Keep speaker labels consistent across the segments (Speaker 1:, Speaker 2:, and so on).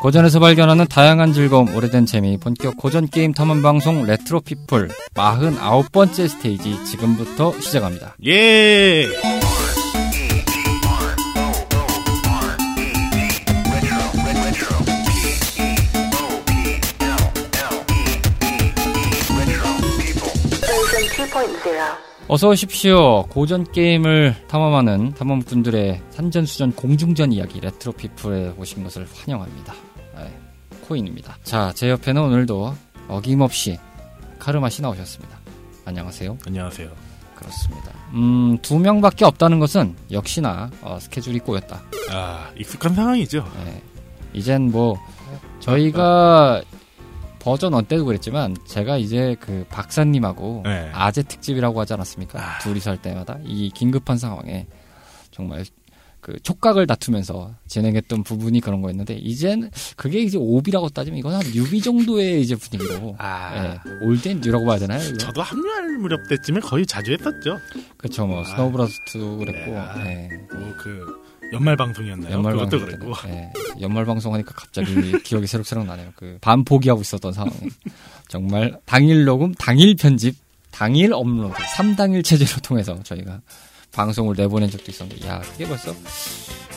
Speaker 1: 고전에서 발견하는 다양한 즐거움, 오래된 재미, 본격 고전 게임 탐험 방송 레트로 피플 49번째 스테이지 지금부터 시작합니다.
Speaker 2: 예.
Speaker 3: Version 2.0.
Speaker 1: 어서 오십시오. 고전 게임을 탐험하는 탐험꾼들의 산전수전 공중전 이야기 레트로 피플에 오신 것을 환영합니다. 네, 코인입니다. 자, 제 옆에는 오늘도 어김없이 카르마 씨 나오셨습니다. 안녕하세요.
Speaker 2: 안녕하세요.
Speaker 1: 그렇습니다. 음, 두 명밖에 없다는 것은 역시나 어, 스케줄이 꼬였다.
Speaker 2: 아, 익숙한 상황이죠.
Speaker 1: 네. 이젠 뭐 저희가 버전 원 때도 그랬지만 제가 이제 그 박사님하고
Speaker 2: 네.
Speaker 1: 아재 특집이라고 하지 않았습니까?
Speaker 2: 아.
Speaker 1: 둘이서 할 때마다 이 긴급한 상황에 정말 그 촉각을 다투면서 진행했던 부분이 그런 거였는데 이젠 그게 이제 오비라고 따지면 이건 한 newbie 정도의 이제 분위기로
Speaker 2: 아,
Speaker 1: 예, old and new라고 봐야 되나요? 이거?
Speaker 2: 저도 합류할 무렵 때쯤에 거의 자주 했었죠.
Speaker 1: 그렇죠. 뭐
Speaker 2: 아.
Speaker 1: 스노우 브라더스도 그랬고
Speaker 2: 네, 아.
Speaker 1: 예.
Speaker 2: 뭐그 연말 방송이었나요?
Speaker 1: 연말
Speaker 2: 그것도
Speaker 1: 방송
Speaker 2: 그랬고.
Speaker 1: 예. 연말 방송하니까 갑자기 기억이 새록새록 나네요. 그 반 포기하고 있었던 상황에 정말 당일 녹음, 당일 편집, 당일 업로드, 3당일 체제로 통해서 저희가 방송을 내보낸 적도 있었는데, 야 그게 벌써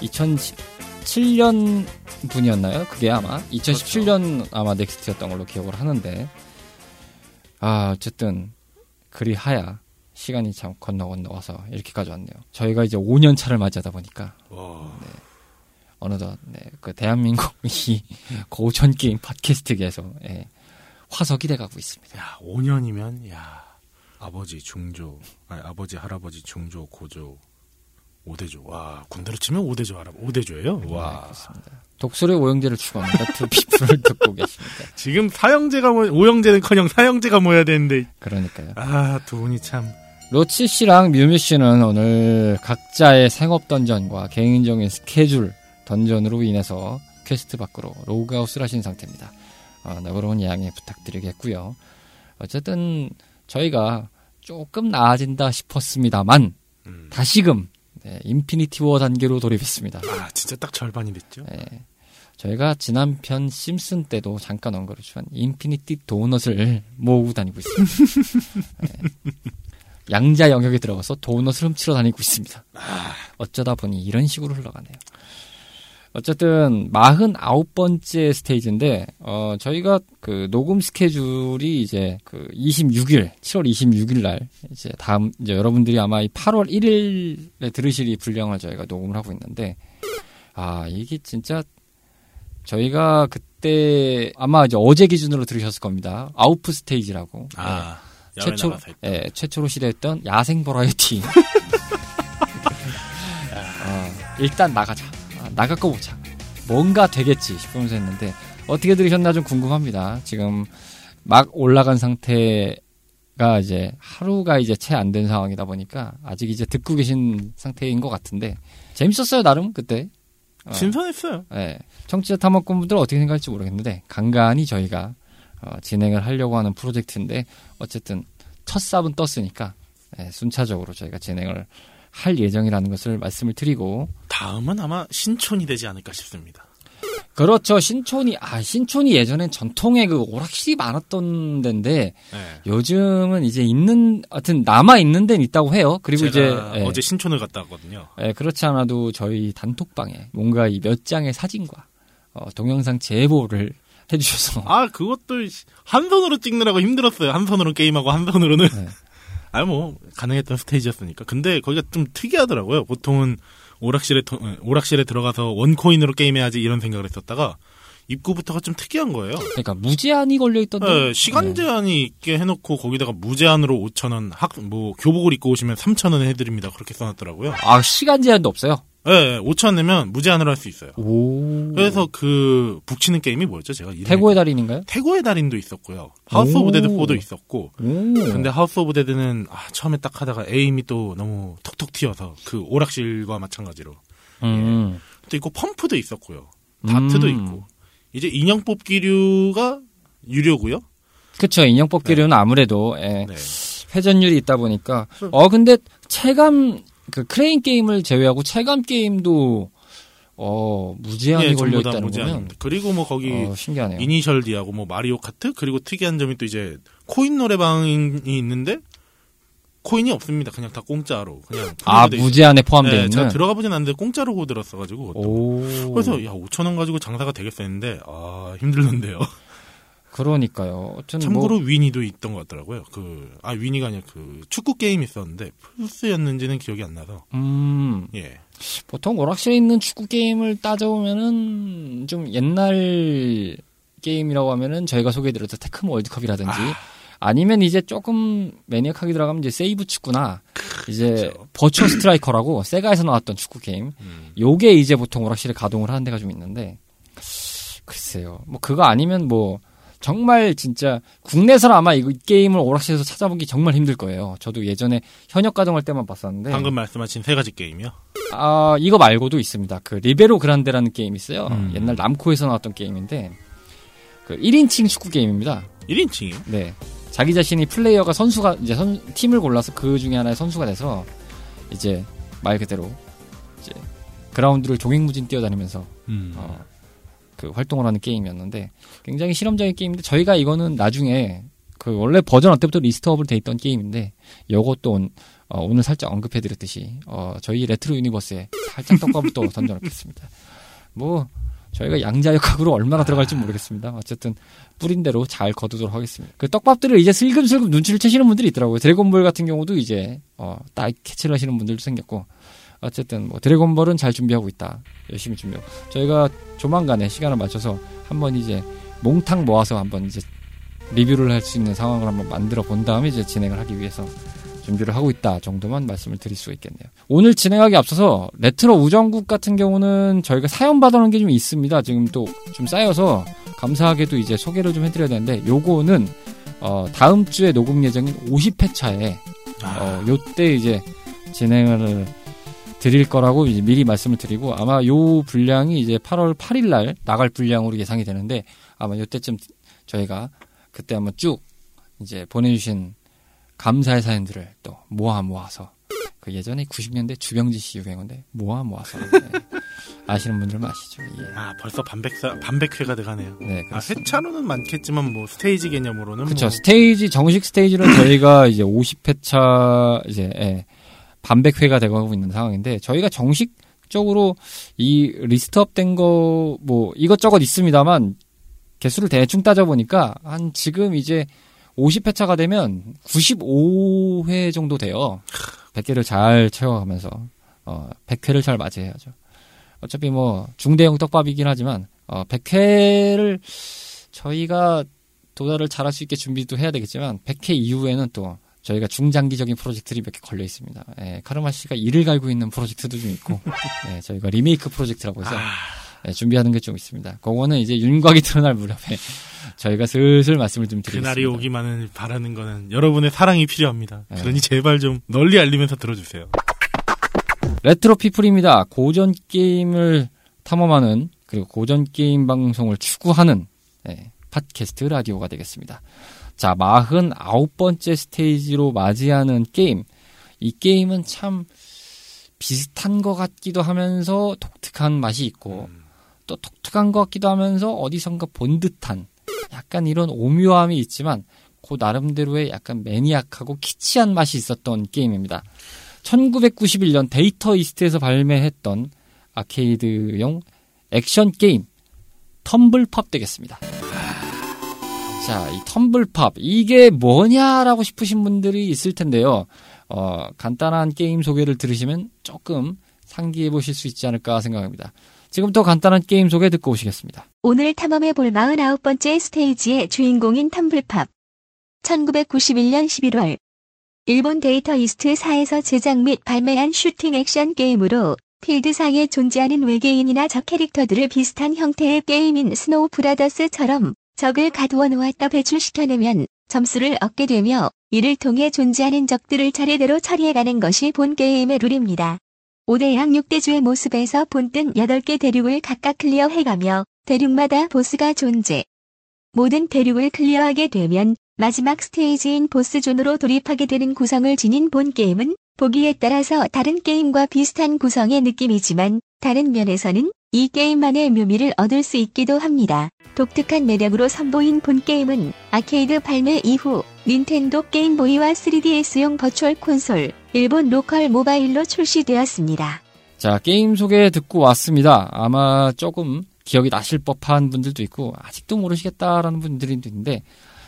Speaker 1: 2017년 분이었나요? 그게 아마 2017년 아마 넥스트였던 걸로 기억을 하는데, 아 어쨌든 그리 하야 시간이 참 건너 건너 와서 이렇게까지 왔네요. 저희가 이제 5년 차를 맞이하다 보니까
Speaker 2: 와,
Speaker 1: 어느덧 네, 그 대한민국 이 고전 게임 팟캐스트계에서 예, 화석이 돼가고 있습니다.
Speaker 2: 야, 5년이면 야 아버지 중조, 아니, 아버지 할아버지 중조 고조 5대조. 와 군대로 치면 5대조 할아 5대조예요.
Speaker 1: 네,
Speaker 2: 와.
Speaker 1: 독수리 오형제를 추구합니다. 투피플을 듣고 계십니다.
Speaker 2: 지금 사형제가 뭐 오형제는커녕 사형제가 모여야 되는데
Speaker 1: 그러니까요.
Speaker 2: 아 두 분이 참
Speaker 1: 로치 씨랑 뮤뮤 씨는 오늘 각자의 생업 던전과 개인적인 스케줄 던전으로 인해서 퀘스트 밖으로 로그아웃을 하신 상태입니다. 어, 너그러운 양해 부탁드리겠고요. 어쨌든 저희가 조금 나아진다 싶었습니다만
Speaker 2: 음.
Speaker 1: 다시금 네, 인피니티 워 단계로 돌입했습니다.
Speaker 2: 아 진짜 딱 절반이 됐죠.
Speaker 1: 네, 저희가 지난 편 심슨 때도 잠깐 언급했지만 infinity 도넛을 모으고 다니고 있습니다. 네. 양자 영역에 들어가서 도넛을 훔치러 다니고 있습니다. 어쩌다 보니 이런 식으로 흘러가네요. 어쨌든 49번째 스테이지인데 어 저희가 그 녹음 스케줄이 이제 그 26일 7월 26일 날 이제 다음 이제 여러분들이 아마 이 8월 1일에 들으실 이 분량을 저희가 녹음을 하고 있는데 아 이게 진짜 저희가 그때 아마 이제 어제 기준으로 들으셨을 겁니다. 아우프 스테이지라고
Speaker 2: 아
Speaker 1: 네. 최초. 예, 최초로 시도했던 야생 버라이어티. 어, 일단 나가자. 아, 나가고 보자. 뭔가 되겠지 싶으면서 했는데 어떻게 들으셨나 좀 궁금합니다. 지금 막 올라간 상태가 이제 하루가 이제 채 안 된 상황이다 보니까 아직 이제 듣고 계신 상태인 것 같은데 재밌었어요 나름 그때. 어.
Speaker 2: 신선했어요.
Speaker 1: 예. 청취자 탐험꾼분들 어떻게 생각할지 모르겠는데 간간히 저희가 어, 진행을 하려고 하는 프로젝트인데 어쨌든 첫 삽은 떴으니까 예, 순차적으로 저희가 진행을 할 예정이라는 것을 말씀을 드리고
Speaker 2: 다음은 아마 신촌이 되지 않을까 싶습니다.
Speaker 1: 그렇죠 신촌이 아 신촌이 예전엔 전통의 그 오락실이 많았던 데인데
Speaker 2: 네.
Speaker 1: 요즘은 이제 있는 하여튼 남아 있는 데는 있다고 해요 그리고 이제 예,
Speaker 2: 어제 신촌을 갔다 왔거든요.
Speaker 1: 예, 그렇지 않아도 저희 단톡방에 뭔가 이 몇 장의 사진과 어, 동영상 제보를 해주셔서
Speaker 2: 아 그것도 한 손으로 찍느라고 힘들었어요. 한 손으로 게임하고 한 손으로는.
Speaker 1: 네.
Speaker 2: 아뭐 가능했던 스테이지였으니까. 근데 거기가 좀 특이하더라고요. 보통은 오락실에 도- 어, 오락실에 들어가서 one coin으로 게임해야지 이런 생각을 했었다가 입구부터가 좀 특이한 거예요.
Speaker 1: 그러니까 무제한이 걸려 있던데.
Speaker 2: 네, 시간 제한이 있게 해놓고 거기다가 무제한으로 5천 원, 학, 뭐 교복을 입고 오시면 3천 원 해드립니다. 그렇게 써놨더라고요.
Speaker 1: 아 시간 제한도 없어요.
Speaker 2: 네, 5천 원 내면 무제한으로 할 수 있어요.
Speaker 1: 오.
Speaker 2: 그래서 그 북치는 게임이 뭐였죠? 제가 이름이
Speaker 1: 태고의 달인인가요?
Speaker 2: 태고의 달인도 있었고요. 하우스 오브 데드 4도 있었고.
Speaker 1: 오.
Speaker 2: 근데 하우스 오브 데드는 아, 처음에 딱 하다가 aim이 또 너무 톡톡 튀어서 그 오락실과 마찬가지로.
Speaker 1: 음.
Speaker 2: 또 있고 펌프도 있었고요. 다트도
Speaker 1: 음.
Speaker 2: 있고. 이제 인형 뽑기류가 유료고요.
Speaker 1: 그쵸 인형 뽑기류는 아무래도 예,
Speaker 2: 네.
Speaker 1: 회전율이 있다 보니까 어 근데 체감 그 크레인 게임을 제외하고 체감 게임도 어, 무제한이
Speaker 2: 예,
Speaker 1: 걸려 있다는
Speaker 2: 무제한입니다. 그리고 뭐 거기
Speaker 1: 어, 신기하네요.
Speaker 2: 이니셜 D하고 뭐 마리오 카트 그리고 특이한 점이 또 이제 코인 노래방이 있는데 코인이 없습니다. 그냥 다 공짜로 그냥
Speaker 1: 아. 무제한에 포함되어
Speaker 2: 네,
Speaker 1: 있는.
Speaker 2: 제가 들어가 보진 않는데 공짜로 들었어 가지고 그것도.
Speaker 1: 오.
Speaker 2: 그래서 야 5천 원 가지고 장사가 되겠어 했는데 아 힘들던데요.
Speaker 1: 그러니까요. 어쨌든
Speaker 2: 참고로
Speaker 1: 뭐
Speaker 2: 위니도 있던 것 같더라고요. 그 아 위니가 아니라 그 축구 게임 있었는데 플스였는지는 기억이 안 나서
Speaker 1: 음,
Speaker 2: 예.
Speaker 1: 보통 오락실에 있는 축구 게임을 따져보면은 좀 옛날 게임이라고 하면은 저희가 소개해드렸던 테큰 월드컵이라든지 아. 니면 이제 조금 maniac하게 들어가면 이제 세이부 축구나 이제
Speaker 2: 그렇죠.
Speaker 1: 버추어 스트라이커라고 세가에서 나왔던 축구 게임
Speaker 2: 음.
Speaker 1: 요게 이제 보통 오락실에 가동을 하는 데가 좀 있는데 글쎄요 뭐 그거 아니면 뭐 정말 진짜 국내에서는 아마 이 게임을 오락실에서 찾아보기 정말 힘들 거예요 저도 예전에 현역 가동할 때만 봤었는데
Speaker 2: 방금 말씀하신 세 가지 게임이요.
Speaker 1: 아 이거 말고도 있습니다 그 리베로 그란데라는 게임이 있어요
Speaker 2: 음.
Speaker 1: 옛날 남코에서 나왔던 게임인데 그 1인칭 축구 게임입니다
Speaker 2: 1인칭이요.
Speaker 1: 네. 자기 자신이 플레이어가 선수가 이제 선, 팀을 골라서 그 중에 하나의 선수가 돼서 이제 말 그대로 이제 그라운드를 종횡무진 뛰어다니면서
Speaker 2: 음.
Speaker 1: 어, 그 활동을 하는 게임이었는데 굉장히 실험적인 게임인데 저희가 이거는 나중에 그 원래 버전 때부터 list up을 돼 있던 게임인데 요것도 온- 어, 오늘 살짝 언급해드렸듯이 어, 저희 레트로 유니버스에 살짝 떡밥을 또 던져놓겠습니다. 뭐 저희가 양자역학으로 얼마나 들어갈지 모르겠습니다. 어쨌든 뿌린 대로 잘 거두도록 하겠습니다. 그 떡밥들을 이제 슬금슬금 눈치를 채시는 분들이 있더라고요. 드래곤볼 같은 경우도 이제 어, 딱 캐치를 하시는 분들도 생겼고 어쨌든 뭐 드래곤볼은 잘 준비하고 있다. 열심히 준비하고 저희가 조만간에 시간을 맞춰서 한번 이제 몽땅 모아서 한번 이제 리뷰를 할 수 있는 상황을 한번 만들어 본 다음에 이제 진행을 하기 위해서 준비를 하고 있다 정도만 말씀을 드릴 수 있겠네요. 오늘 진행하기 앞서서 레트로 우정국 같은 경우는 저희가 사연 받아놓은 게 좀 있습니다. 지금 또 좀 쌓여서 감사하게도 이제 소개를 좀 해드려야 되는데 요거는 어, 다음 주에 녹음 예정인 50회차에
Speaker 2: 아,
Speaker 1: 어, 요때 이제 진행을 드릴 거라고 이제 미리 말씀을 드리고 아마 요 분량이 이제 8월 8일 날 나갈 분량으로 예상이 되는데 아마 요때쯤 저희가 그때 한번 쭉 이제 보내주신 감사의 사연들을 또 모아 모아서 그 예전에 90년대 주병지 씨 유행어인데 모아 모아서 네. 아시는 분들은 아시죠. 예.
Speaker 2: 아, 벌써 반백사 반백회가 돼가네요.
Speaker 1: 네,
Speaker 2: 아. 회차로는 많겠지만 뭐 스테이지 개념으로는
Speaker 1: 그렇죠.
Speaker 2: 뭐
Speaker 1: 스테이지 정식 스테이지는 저희가 이제 50회차 이제 예, 반백회가 되고 있는 상황인데 저희가 정식적으로 이 list up된 거 뭐 이것저것 있습니다만 개수를 대충 따져 보니까 한 지금 이제 50회차가 되면 95회 정도 돼요. 100개를 잘 채워가면서 어 100회를 잘 맞이해야죠. 어차피 뭐 중대형 떡밥이긴 하지만 어 100회를 저희가 도달을 잘할 수 있게 준비도 해야 되겠지만 100회 이후에는 또 저희가 중장기적인 프로젝트들이 몇 개 걸려 있습니다. 예, 카르마 씨가 이를 갈고 있는 프로젝트도 좀 있고, 예, 저희가 리메이크 프로젝트라고 해서
Speaker 2: 아,
Speaker 1: 예, 준비하는 게 좀 있습니다. 그거는 이제 윤곽이 드러날 무렵에 저희가 슬슬 말씀을 좀 드리겠습니다.
Speaker 2: 그날이 오기만을 바라는 거는 여러분의 사랑이 필요합니다.
Speaker 1: 네.
Speaker 2: 그러니 제발 좀 널리 알리면서 들어주세요.
Speaker 1: 레트로 피플입니다. 고전 게임을 탐험하는 그리고 고전 게임 방송을 추구하는 예, 팟캐스트 라디오가 되겠습니다. 자, 49번째 스테이지로 맞이하는 게임. 이 게임은 참 비슷한 것 같기도 하면서 독특한 맛이 있고
Speaker 2: 음.
Speaker 1: 또 독특한 것 같기도 하면서 어디선가 본 듯한 약간 이런 오묘함이 있지만 그 나름대로의 약간 maniac하고 키치한 맛이 있었던 게임입니다. 1991년 데이터 이스트에서 발매했던 아케이드용 액션 게임 텀블 팝 되겠습니다. 자, 이 텀블팝 이게 뭐냐라고 싶으신 분들이 있을 텐데요. 어, 간단한 게임 소개를 들으시면 조금 상기해 보실 수 있지 않을까 생각합니다. 지금부터 간단한 게임 소개 듣고 오시겠습니다.
Speaker 3: 오늘 탐험해 볼 49번째 스테이지의 주인공인 텀블팝. 1991년 11월 일본 데이터 이스트사에서 제작 및 발매한 슈팅 액션 게임으로 필드상에 존재하는 외계인이나 적 캐릭터들을 비슷한 형태의 게임인 스노우 브라더스처럼 적을 가두어 놓았다 배출시켜내면 점수를 얻게 되며 이를 통해 존재하는 적들을 차례대로 처리해가는 것이 본 게임의 룰입니다. 5대양 6대주의 모습에서 본뜬 8개 대륙을 각각 clear해가며 대륙마다 보스가 존재. 모든 대륙을 clear하게 되면 마지막 스테이지인 보스 zone으로 돌입하게 되는 구성을 지닌 본 게임은 보기에 따라서 다른 게임과 비슷한 구성의 느낌이지만 다른 면에서는 이 게임만의 묘미를 얻을 수 있기도 합니다. 독특한 매력으로 선보인 본 게임은 아케이드 발매 이후 닌텐도 게임보이와 3DS용 버추얼 콘솔, 일본 local 모바일로 출시되었습니다.
Speaker 1: 자, 게임 소개 듣고 왔습니다. 아마 조금 기억이 나실 법한 분들도 있고, 아직도 모르시겠다라는 분들이 있는데,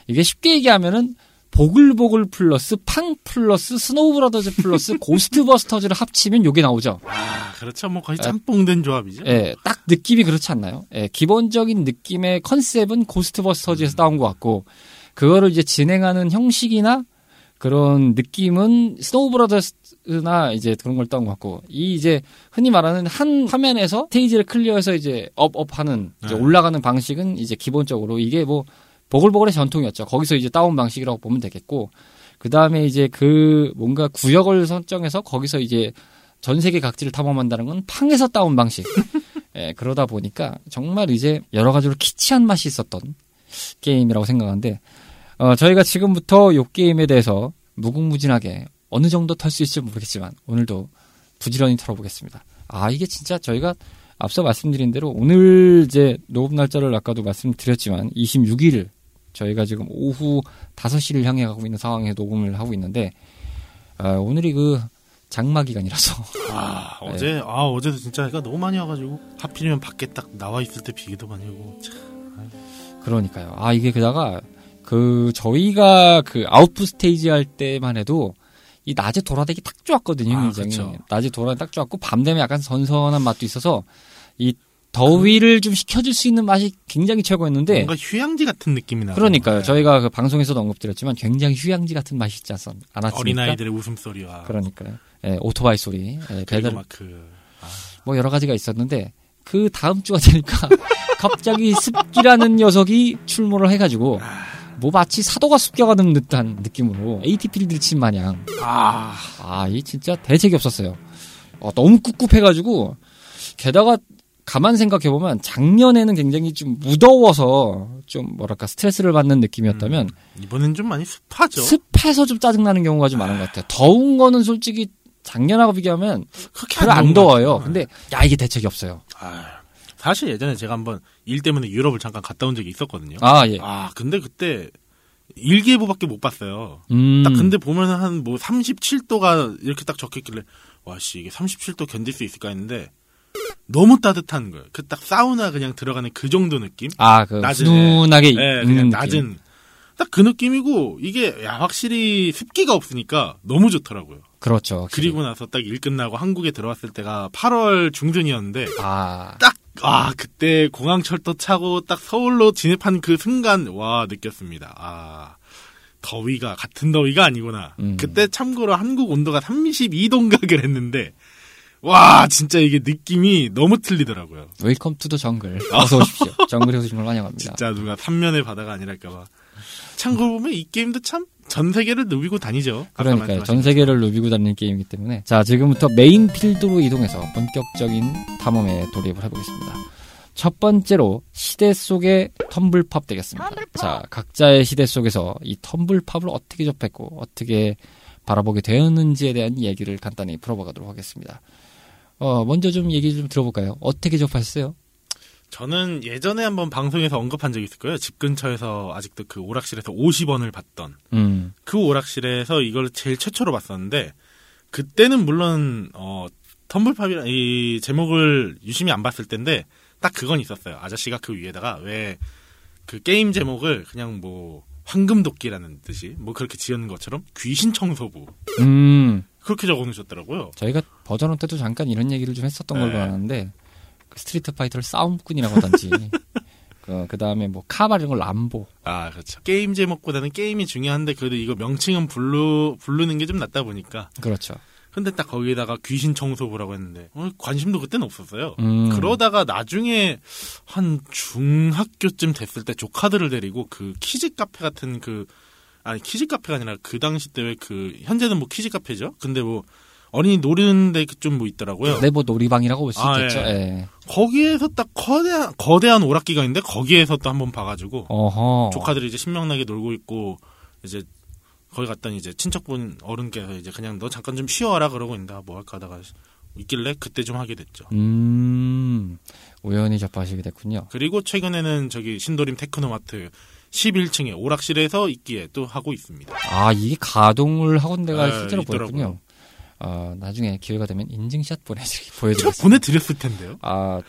Speaker 1: 이게 쉽게 얘기하면은, 보글보글 플러스 팡 플러스 스노우 브라더즈 플러스 고스트버스터즈를 합치면 요게 나오죠.
Speaker 2: 아, 그렇죠. 뭐 거의 짬뽕된 조합이죠.
Speaker 1: 예, 딱 느낌이 그렇지 않나요? 예, 기본적인 느낌의 컨셉은 고스트버스터즈에서 따온 것 같고, 그거를 이제 진행하는 형식이나 그런 느낌은 스노우 브라더스나 이제 그런 걸 따온 것 같고, 이 이제 흔히 말하는 한 화면에서 스테이지를 clear해서 이제 up up 하는, 이제
Speaker 2: 네.
Speaker 1: 올라가는 방식은 이제 기본적으로 이게 뭐 보글보글의 전통이었죠. 거기서 이제 따온 방식이라고 보면 되겠고, 그 다음에 이제 그 뭔가 구역을 설정해서 거기서 이제 전 세계 각지를 탐험한다는 건 팡에서 따온 방식. 예, 그러다 보니까 정말 이제 여러 가지로 키치한 맛이 있었던 게임이라고 생각하는데, 어, 저희가 지금부터 요 게임에 대해서 무궁무진하게 어느 정도 털 수 있을지 모르겠지만, 오늘도 부지런히 털어보겠습니다. 아, 이게 진짜 저희가 앞서 말씀드린 대로 오늘 이제 녹음 날짜를 아까도 말씀드렸지만, 26일 저희가 지금 오후 5시를 향해 가고 있는 상황에 녹음을 하고 있는데, 아, 오늘이 그 장마 기간이라서
Speaker 2: 아,
Speaker 1: 네.
Speaker 2: 어제, 아, 어제도 진짜 해가 너무 많이 와가지고, 하필이면 밖에 딱 나와 있을 때 비기도 많이 오고, 참.
Speaker 1: 그러니까요. 아 이게 게다가 그 저희가 그 아웃풋 스테이지 할 때만 해도 이 낮에 돌아다니기 딱 좋았거든요.
Speaker 2: 아,
Speaker 1: 굉장히
Speaker 2: 그쵸.
Speaker 1: 낮에 돌아다니기 딱 좋았고 밤 되면 약간 선선한 맛도 있어서 이 더위를 좀 식혀줄 수 있는 맛이 굉장히 최고였는데
Speaker 2: 뭔가 휴양지 같은 느낌이 나요.
Speaker 1: 그러니까요. 저희가 그 방송에서도 언급드렸지만 굉장히 휴양지 같은 맛이 있지 않았- 않았습니까?
Speaker 2: 어린아이들의 웃음소리와,
Speaker 1: 그러니까요. 예, 오토바이 소리, 예, 배달
Speaker 2: 막 그, 아,
Speaker 1: 뭐 여러 가지가 있었는데 그 다음 주가 되니까 갑자기 습기라는 녀석이 출몰을 해가지고 뭐 마치 사도가 습겨가는 듯한 느낌으로 ATP를 들친 마냥
Speaker 2: 아,
Speaker 1: 아이 진짜 대책이 없었어요. 어, 너무 꿉꿉해가지고 게다가 가만 생각해 보면 작년에는 굉장히 좀 무더워서 좀 뭐랄까 스트레스를 받는 느낌이었다면
Speaker 2: 이번엔 좀 많이 습하죠.
Speaker 1: 습해서 좀 짜증 나는 경우가 좀 많은 것 같아요. 더운 거는 솔직히 작년하고 비교하면 별로 안 더워요.
Speaker 2: 것 같아요.
Speaker 1: 근데 야 이게 대책이 없어요.
Speaker 2: 아, 사실 예전에 제가 한번 일 때문에 유럽을 잠깐 갔다 온 적이 있었거든요.
Speaker 1: 아 예.
Speaker 2: 아, 근데 그때 일기예보밖에 못 봤어요.
Speaker 1: 음.
Speaker 2: 딱 근데 보면 한 뭐 37도가 이렇게 딱 적혀있길래 와씨 이게 37도 견딜 수 있을까 했는데 너무 따뜻한 거예요. 그 딱 사우나 그냥 들어가는 그 정도 느낌?
Speaker 1: 아, 그
Speaker 2: 낮은,
Speaker 1: 훈훈하게
Speaker 2: 예, 그냥. 낮은 딱 그 느낌이고 이게 야 확실히 습기가 없으니까 너무 좋더라고요.
Speaker 1: 그렇죠. 확실히.
Speaker 2: 그리고 나서 딱 일 끝나고 한국에 들어왔을 때가 8월 중순이었는데
Speaker 1: 아,
Speaker 2: 딱, 아, 그때 공항 철도 타고 딱 서울로 진입한 그 순간, 와, 느꼈습니다. 아, 더위가, 같은 더위가 아니구나.
Speaker 1: 음.
Speaker 2: 그때 참고로 한국 온도가 32도인가 그랬는데, 와, 진짜 이게 느낌이 너무 틀리더라고요.
Speaker 1: Welcome to the jungle. 어서 오십시오. 정글에 오신 걸 환영합니다.
Speaker 2: 진짜 누가 삼면의 바다가 아니랄까봐. 참고로 보면 이 게임도 참 전 세계를 누비고 다니죠.
Speaker 1: 그러니까요. 전 세계를 누비고 다니는 게임이기 때문에. 자, 지금부터 메인 필드로 이동해서 본격적인 탐험에 돌입을 해보겠습니다. 첫 번째로 시대 속의 텀블팝 되겠습니다. 자, 각자의 시대 속에서 이 텀블팝을 어떻게 접했고, 어떻게 바라보게 되었는지에 대한 얘기를 간단히 풀어보도록 하겠습니다. 어, 먼저 좀 얘기 좀 들어볼까요? 어떻게 접하셨어요?
Speaker 2: 저는 예전에 한번 방송에서 언급한 적이 있을 거예요. 집 근처에서 아직도 그 오락실에서 50원을 받던
Speaker 1: 음,
Speaker 2: 그 오락실에서 이걸 제일 최초로 봤었는데 그때는 물론 어 텀블팝이라 이 제목을 유심히 안 봤을 텐데 딱 그건 있었어요. 아저씨가 그 위에다가 왜 그 게임 제목을 그냥 뭐 황금도끼라는 뜻이 뭐 그렇게 지은 것처럼 귀신 청소부
Speaker 1: 음,
Speaker 2: 그렇게 적어놓으셨더라고요.
Speaker 1: 저희가 버전 one 때도 잠깐 이런 얘기를 좀 했었던 걸로
Speaker 2: 네.
Speaker 1: 아는데 그 스트리트 파이터를 싸움꾼이라고 하던지 그, 그 다음에 뭐 카바 이런 걸 람보
Speaker 2: 아 그렇죠. 게임 제목보다는 게임이 중요한데 그래도 이거 명칭은 부르 부르는 게 좀 낫다 보니까
Speaker 1: 그렇죠.
Speaker 2: 근데 딱 거기에다가 귀신 청소부라고 했는데 어, 관심도 그때는 없었어요.
Speaker 1: 음,
Speaker 2: 그러다가 나중에 한 중학교쯤 됐을 때 조카들을 데리고 그 키즈 카페 같은 그 아니 키즈 카페가 아니라 그 당시 때 왜 그 현재는 뭐 키즈 카페죠. 근데 뭐 어린이 노는데 좀 뭐 있더라고요.
Speaker 1: 네, 뭐 놀이방이라고 볼수
Speaker 2: 아,
Speaker 1: 있겠죠.
Speaker 2: 예.
Speaker 1: 예.
Speaker 2: 거기에서 딱 거대한 거대한 오락기가 있는데 거기에서 또 한번 봐가지고
Speaker 1: 어허.
Speaker 2: 조카들이 이제 신명나게 놀고 있고 이제 거기 갔더니 이제 친척분 어른께서 이제 그냥 너 잠깐 좀 쉬어와라 그러고 있는데 아, 뭐 할까 하다가 있길래 그때 좀 하게 됐죠.
Speaker 1: 음, 우연히 접하시게 됐군요.
Speaker 2: 그리고 최근에는 저기 신도림 테크노마트 11층에 오락실에서 있기에 또 하고 있습니다.
Speaker 1: 아, 이게 가동을 하건 데가
Speaker 2: 네,
Speaker 1: 실제로
Speaker 2: 있더라고요.
Speaker 1: 보였군요. 아, 나중에 기회가 되면 인증샷 보내드리,
Speaker 2: 저
Speaker 1: 보여드리겠습니다.
Speaker 2: 보내드렸을 텐데요.
Speaker 1: 아,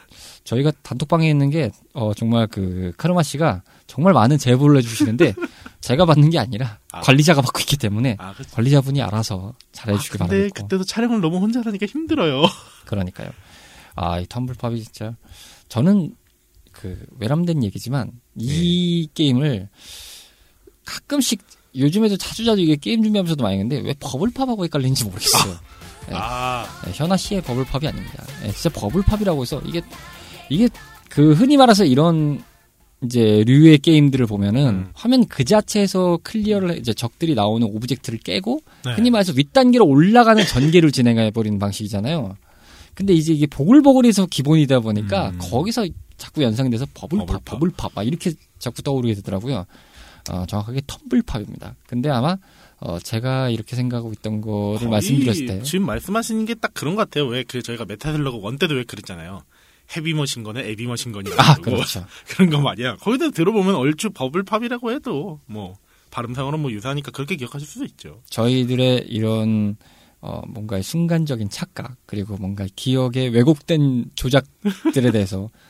Speaker 1: 저희가 단톡방에 있는 게, 어, 정말 그, 카르마 씨가 정말 많은 제보를 해주시는데, 제가 받는 게 아니라,
Speaker 2: 아.
Speaker 1: 관리자가 받고 있기 때문에,
Speaker 2: 아, 그치.
Speaker 1: 관리자분이 알아서 잘해주시기
Speaker 2: 아, 근데
Speaker 1: 바라겠고.
Speaker 2: 그때도 촬영을 너무 혼자 하니까 힘들어요.
Speaker 1: 그러니까요. 아, 이 텀블팝이 진짜, 저는, 그, 외람된 얘기지만, 이 게임을, 가끔씩, 요즘에도 자주자주 이게 게임 준비하면서도 많이 했는데, 왜 버블팝하고 헷갈리는지 모르겠어요. 네.
Speaker 2: 아,
Speaker 1: 네, 현아 씨의 버블팝이 아닙니다. 네, 진짜 버블팝이라고 해서 이게 이게 그 흔히 말해서 이런 이제 류의 게임들을 보면은
Speaker 2: 음.
Speaker 1: 화면 그 자체에서 clear를 해- 이제 적들이 나오는 object를 깨고
Speaker 2: 네.
Speaker 1: 흔히 말해서 윗단계로 올라가는 전개를 진행해 버리는 방식이잖아요. 근데 이제 이게 보글보글해서 기본이다 보니까
Speaker 2: 음.
Speaker 1: 거기서 자꾸 연상돼서 버블팝,
Speaker 2: 버블팝.
Speaker 1: 막 이렇게 자꾸 떠오르게 되더라고요. 어, 정확하게 텀블팝입니다. 근데 아마 어, 제가 이렇게 생각하고 있던 거를 말씀드렸을 때
Speaker 2: 지금 말씀하시는 게 딱 그런 것 같아요. 왜 그 저희가 메탈슬러그 one 때도 왜 그랬잖아요. heavy machine gun에 에비머신 건이라고
Speaker 1: 아, 그렇죠.
Speaker 2: 그런 거 말이야. 거기다 들어보면 얼추 버블팝이라고 해도 뭐 발음상으로 뭐 유사하니까 그렇게 기억하실 수도 있죠.
Speaker 1: 저희들의 이런 어, 뭔가 순간적인 착각 그리고 뭔가 기억의 왜곡된 조작들에 대해서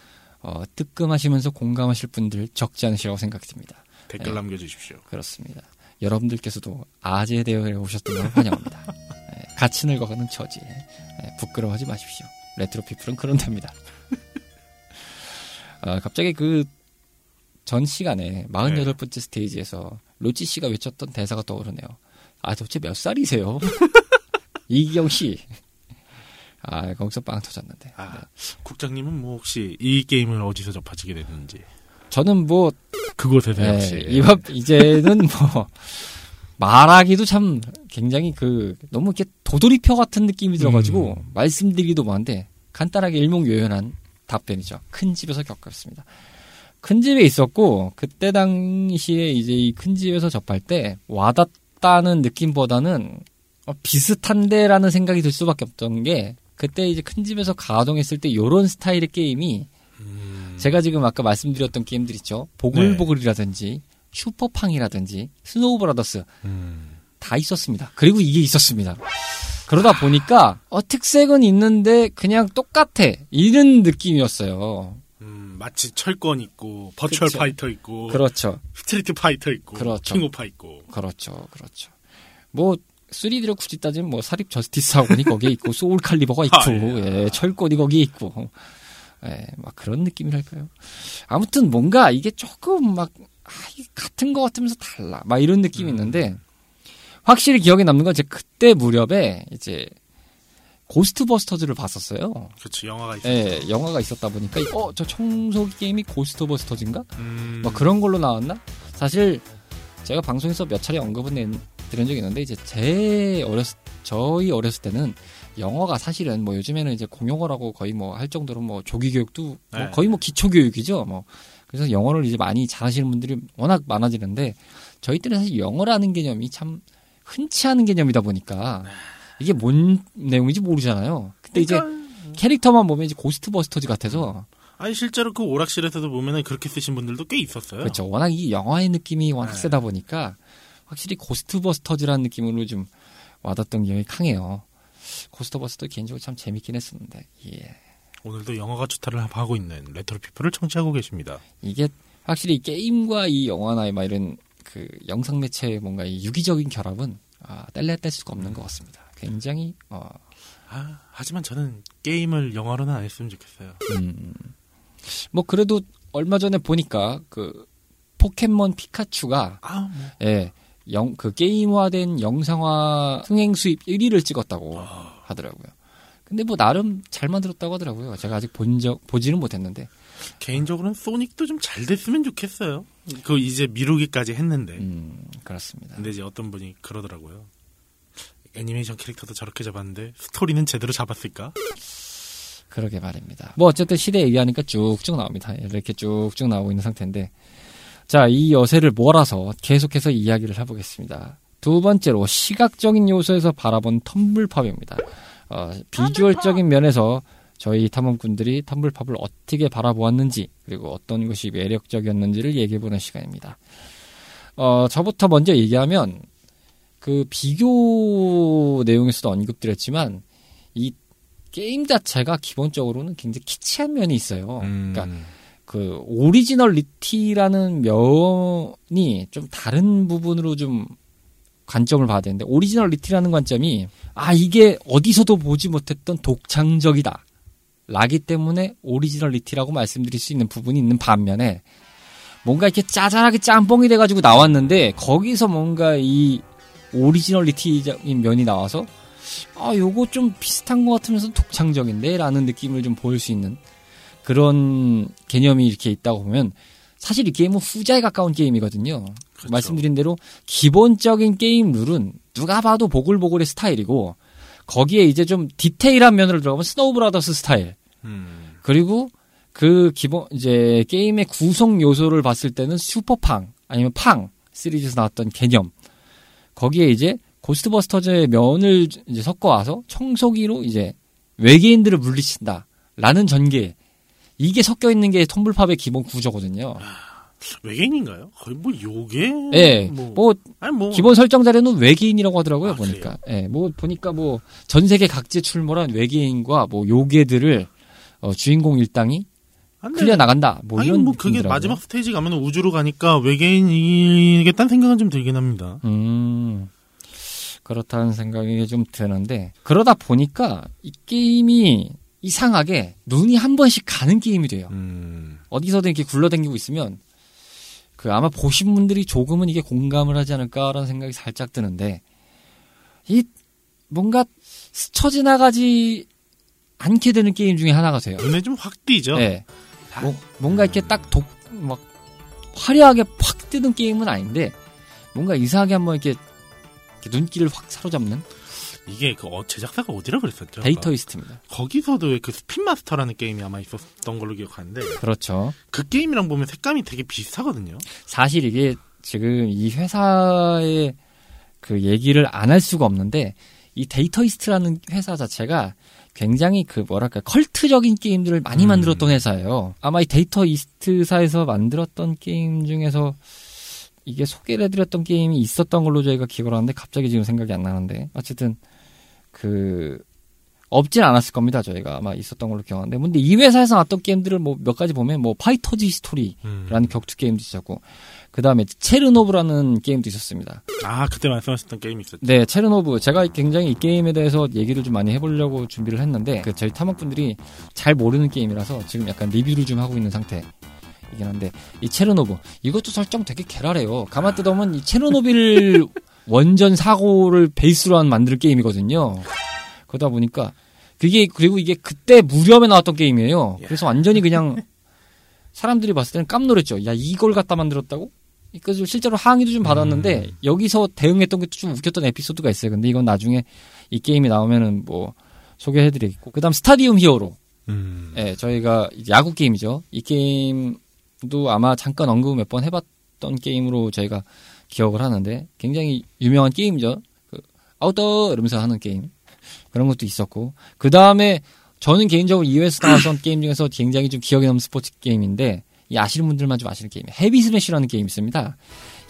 Speaker 1: 어, 뜨끔하시면서 공감하실 분들 적지 않으시라고 생각이 듭니다.
Speaker 2: 댓글
Speaker 1: 네.
Speaker 2: 남겨주십시오.
Speaker 1: 그렇습니다. 여러분들께서도 아재 대회에 오셨던 걸 환영합니다. 예, 같이 늙어가는 처지 예, 부끄러워하지 마십시오. 레트로 피플은 그런답니다. 아, 갑자기 그 전 시간에 48번째 스테이지에서 로치 씨가 외쳤던 대사가 떠오르네요. 아, 도대체 몇 살이세요? 이기영 씨. 아, 거기서 빵 터졌는데.
Speaker 2: 아,
Speaker 1: 네.
Speaker 2: 국장님은 뭐 혹시 이 게임을 어디서 접하시게 됐는지
Speaker 1: 저는 뭐
Speaker 2: 그곳에서
Speaker 1: 네,
Speaker 2: 역시
Speaker 1: 이번 이제는 뭐 말하기도 참 굉장히 그 너무 이렇게 도돌이표 같은 느낌이 들어가지고
Speaker 2: 음.
Speaker 1: 말씀드리기도 뭐한데 간단하게 일목요연한 답변이죠. 큰 집에서 겪었습니다. 큰 집에 있었고 그때 당시에 이제 이 큰 집에서 접할 때 와닿다는 느낌보다는 어, 비슷한데라는 생각이 들 수밖에 없던 게 그때 이제 큰 집에서 가동했을 때 요런 스타일의 게임이
Speaker 2: 음,
Speaker 1: 제가 지금 아까 말씀드렸던 게임들 있죠. 보글보글이라든지 슈퍼팡이라든지 스노우 브라더스
Speaker 2: 음,
Speaker 1: 다 있었습니다. 그리고 이게 있었습니다. 그러다 보니까 어 특색은 있는데 그냥 똑같아 이런 느낌이었어요.
Speaker 2: 음, 마치 철권 있고 버추얼
Speaker 1: 그쵸.
Speaker 2: 파이터 있고
Speaker 1: 그렇죠,
Speaker 2: 스트리트 파이터 있고
Speaker 1: 그렇죠.
Speaker 2: 킹오파 있고
Speaker 1: 그렇죠, 그렇죠. 뭐 3D로 굳이 따지면 뭐 사립 저스티스 학원이 거기에 있고 소울 칼리버가 있고
Speaker 2: 아, 예.
Speaker 1: 예, 철권이 거기에 있고 예, 막 그런 느낌이랄까요. 아무튼 뭔가 이게 조금 막 아, 같은 것 같으면서 달라 막 이런 느낌이
Speaker 2: 음.
Speaker 1: 있는데 확실히 기억에 남는 건제 그때 무렵에 이제 고스트버스터즈를 봤었어요.
Speaker 2: 그렇죠 영화가 있어요.
Speaker 1: 예, 영화가 있었다 보니까 어 저 청소기 게임이 고스트버스터즈인가?
Speaker 2: 음,
Speaker 1: 뭐 그런 걸로 나왔나? 사실 제가 방송에서 몇 차례 언급은 낸- 드린 적이 있는데 이제 제 어렸 저희 어렸을 때는 영어가 사실은 뭐 요즘에는 이제 공용어라고 거의 뭐 할 정도로 뭐 조기 교육도 뭐
Speaker 2: 네.
Speaker 1: 거의 뭐 기초 교육이죠. 뭐 그래서 영어를 이제 많이 잘하시는 분들이 워낙 많아지는데 저희 때는 사실 영어라는 개념이 참 흔치 않은 개념이다 보니까 이게 뭔 내용인지 모르잖아요. 근데 이제
Speaker 2: 그러니까,
Speaker 1: 캐릭터만 보면 이제 고스트버스터즈 같아서
Speaker 2: 아니 실제로 그 오락실에서도 보면은 그렇게 쓰신 분들도 꽤 있었어요.
Speaker 1: 그렇죠. 워낙 이 영화의 느낌이 워낙
Speaker 2: 네.
Speaker 1: 세다 보니까 확실히 고스트버스터즈라는 느낌으로 좀 와닿던 기억이 강해요. 고스트버스터 개인적으로 참 재밌긴 했었는데 예.
Speaker 2: 오늘도 영화가 주타를 하고 있는 레트로 피플을 청취하고 계십니다.
Speaker 1: 이게 확실히 게임과 이 영화나 막 이런 그 영상 매체의 뭔가 이 유기적인 결합은 아, 뗄래야 뗄 수가 없는 것 같습니다. 굉장히 어,
Speaker 2: 아, 하지만 저는 게임을 영화로는 안 했으면 좋겠어요.
Speaker 1: 음, 뭐 그래도 얼마 전에 보니까 그 포켓몬 피카츄가
Speaker 2: 아, 뭐.
Speaker 1: 예, 영, 그 게임화된 영상화 흥행 수입 1위를 찍었다고
Speaker 2: 아.
Speaker 1: 하더라고요. 근데 뭐 나름 잘 만들었다고 하더라고요. 제가 아직 본 적, 보지는 못했는데.
Speaker 2: 개인적으로는 소닉도 좀 잘 됐으면 좋겠어요. 그 이제 미루기까지 했는데.
Speaker 1: 음, 그렇습니다.
Speaker 2: 근데 이제 어떤 분이 그러더라고요. 애니메이션 캐릭터도 저렇게 잡았는데 스토리는 제대로 잡았을까?
Speaker 1: 그러게 말입니다. 뭐 어쨌든 시대에 의하니까 쭉쭉 나옵니다. 이렇게 쭉쭉 나오고 있는 상태인데. 자, 이 여세를 몰아서 계속해서 이야기를 해보겠습니다. 두 번째로 시각적인 요소에서 바라본 텀블팝입니다. 어, 비주얼적인 면에서 저희 탐험꾼들이 텀블팝을 어떻게 바라보았는지 그리고 어떤 것이 매력적이었는지를 얘기해보는 시간입니다. 어, 저부터 먼저 얘기하면 그 비교 내용에서도 언급드렸지만 이 게임 자체가 기본적으로는 굉장히 키치한 면이 있어요.
Speaker 2: 음.
Speaker 1: 그러니까 그 originality라는 면이 좀 다른 부분으로 좀 관점을 봐야 되는데 originality라는 관점이 아 이게 어디서도 보지 못했던 독창적이다. 라기 때문에 originality라고 말씀드릴 수 있는 부분이 있는 반면에 뭔가 이렇게 짜잘하게 짬뽕이 돼가지고 나왔는데 거기서 뭔가 이 originality적인 면이 나와서 아 요거 좀 비슷한 것 같으면서 독창적인데 라는 느낌을 좀 보일 수 있는 그런 개념이 이렇게 있다고 보면 사실 이 게임은 후자에 가까운 게임이거든요.
Speaker 2: 그렇죠.
Speaker 1: 말씀드린 대로 기본적인 게임 룰은 누가 봐도 보글보글의 스타일이고 거기에 이제 좀 디테일한 면으로 들어가면 스노우 브라더스 스타일
Speaker 2: 음.
Speaker 1: 그리고 그 기본 이제 게임의 구성 요소를 봤을 때는 슈퍼팡 아니면 팡 시리즈에서 나왔던 개념 거기에 이제 고스트버스터즈의 면을 이제 섞어 와서 청소기로 이제 외계인들을 물리친다라는 전개 이게 섞여 있는 게 텀블팝의 기본 구조거든요.
Speaker 2: 외계인인가요? 거의 뭐 요괴?
Speaker 1: 예,
Speaker 2: 뭐,
Speaker 1: 뭐
Speaker 2: 아니 뭐
Speaker 1: 기본 설정 자료는 외계인이라고 하더라고요
Speaker 2: 아,
Speaker 1: 보니까. 예, 뭐 보니까 뭐 전 세계 각지에 출몰한 외계인과 뭐 요괴들을 어, 주인공 일당이
Speaker 2: 안 돼.
Speaker 1: clear 나간다. 뭐
Speaker 2: 아니
Speaker 1: 이런
Speaker 2: 뭐 그게
Speaker 1: 느낌이더라고요.
Speaker 2: 마지막 스테이지 가면 우주로 가니까 외계인이겠다는 생각은 좀 들긴 합니다.
Speaker 1: 음, 그렇다는 생각이 좀 드는데, 그러다 보니까 이 게임이 이상하게 눈이 한 번씩 가는 게임이 돼요.
Speaker 2: 음.
Speaker 1: 어디서든 이렇게 굴러다니고 있으면, 그 아마 보신 분들이 조금은 이게 공감을 하지 않을까라는 생각이 살짝 드는데, 이 뭔가 스쳐 지나가지 않게 되는 게임 중에 하나가 돼요.
Speaker 2: 눈에 좀 확 띄죠.
Speaker 1: 네. 뭐, 뭔가 이렇게 딱 독, 막, 화려하게 팍 뜨는 게임은 아닌데, 뭔가 이상하게 한번 이렇게, 이렇게 눈길을 확 사로잡는
Speaker 2: 이게 그 어, 제작사가 어디라 그랬었죠?
Speaker 1: 데이터 이스트입니다.
Speaker 2: 거기서도 왜 그 스핀 마스터라는 게임이 아마 있었던 걸로 기억하는데
Speaker 1: 그렇죠.
Speaker 2: 그 게임이랑 보면 색감이 되게 비슷하거든요.
Speaker 1: 사실 이게 지금 이 회사의 그 얘기를 안 할 수가 없는데, 이 데이터 이스트라는 회사 자체가 굉장히 그 뭐랄까 컬트적인 게임들을 많이
Speaker 2: 음.
Speaker 1: 만들었던 회사예요. 아마 이 데이터 이스트사에서 만들었던 게임 중에서 이게 소개를 해드렸던 게임이 있었던 걸로 저희가 기억을 하는데 갑자기 지금 생각이 안 나는데 어쨌든 그 없진 않았을 겁니다 저희가 아마 있었던 걸로 기억하는데 근데 이 회사에서 나왔던 게임들을 뭐 몇 가지 보면 뭐 파이터즈 히스토리라는
Speaker 2: 음.
Speaker 1: 격투 게임도 있었고 그 다음에 체르노브라는 게임도 있었습니다.
Speaker 2: 아 그때 말씀하셨던 게임이 있었죠.
Speaker 1: 네, 체르노브. 제가 굉장히 이 게임에 대해서 얘기를 좀 많이 해 보려고 준비를 했는데, 그 저희 탐험분들이 잘 모르는 게임이라서 지금 약간 리뷰를 좀 하고 있는 상태 이긴 한데, 이 체르노브. 이것도 설정 되게 개랄해요. 가만 뜯어보면 이 체르노빌 원전 사고를 베이스로 한 만들 게임이거든요. 그러다 보니까, 그게, 그리고 이게 그때 무렴에 나왔던 게임이에요. 그래서 완전히 그냥, 사람들이 봤을 때는 깜놀했죠. 야, 이걸 갖다 만들었다고? 그래서 실제로 항의도 좀 받았는데 여기서 대응했던 게 좀 웃겼던 에피소드가 있어요. 근데 이건 나중에 이 게임이 나오면은 뭐 소개해드리겠고 그다음 스타디움 히어로.
Speaker 2: 음.
Speaker 1: 예, 저희가 야구 게임이죠. 이 게임도 아마 잠깐 언급 몇 번 해봤던 게임으로 저희가 기억을 하는데 굉장히 유명한 게임이죠. 그 아웃더 이러면서 하는 게임 그런 것도 있었고 그 다음에 저는 개인적으로 이 회사에서 나왔던 게임 중에서 굉장히 좀 기억에 남는 스포츠 게임인데 이 아시는 분들만 좀 아시는 게임 헤비 스매시라는 게임이 있습니다.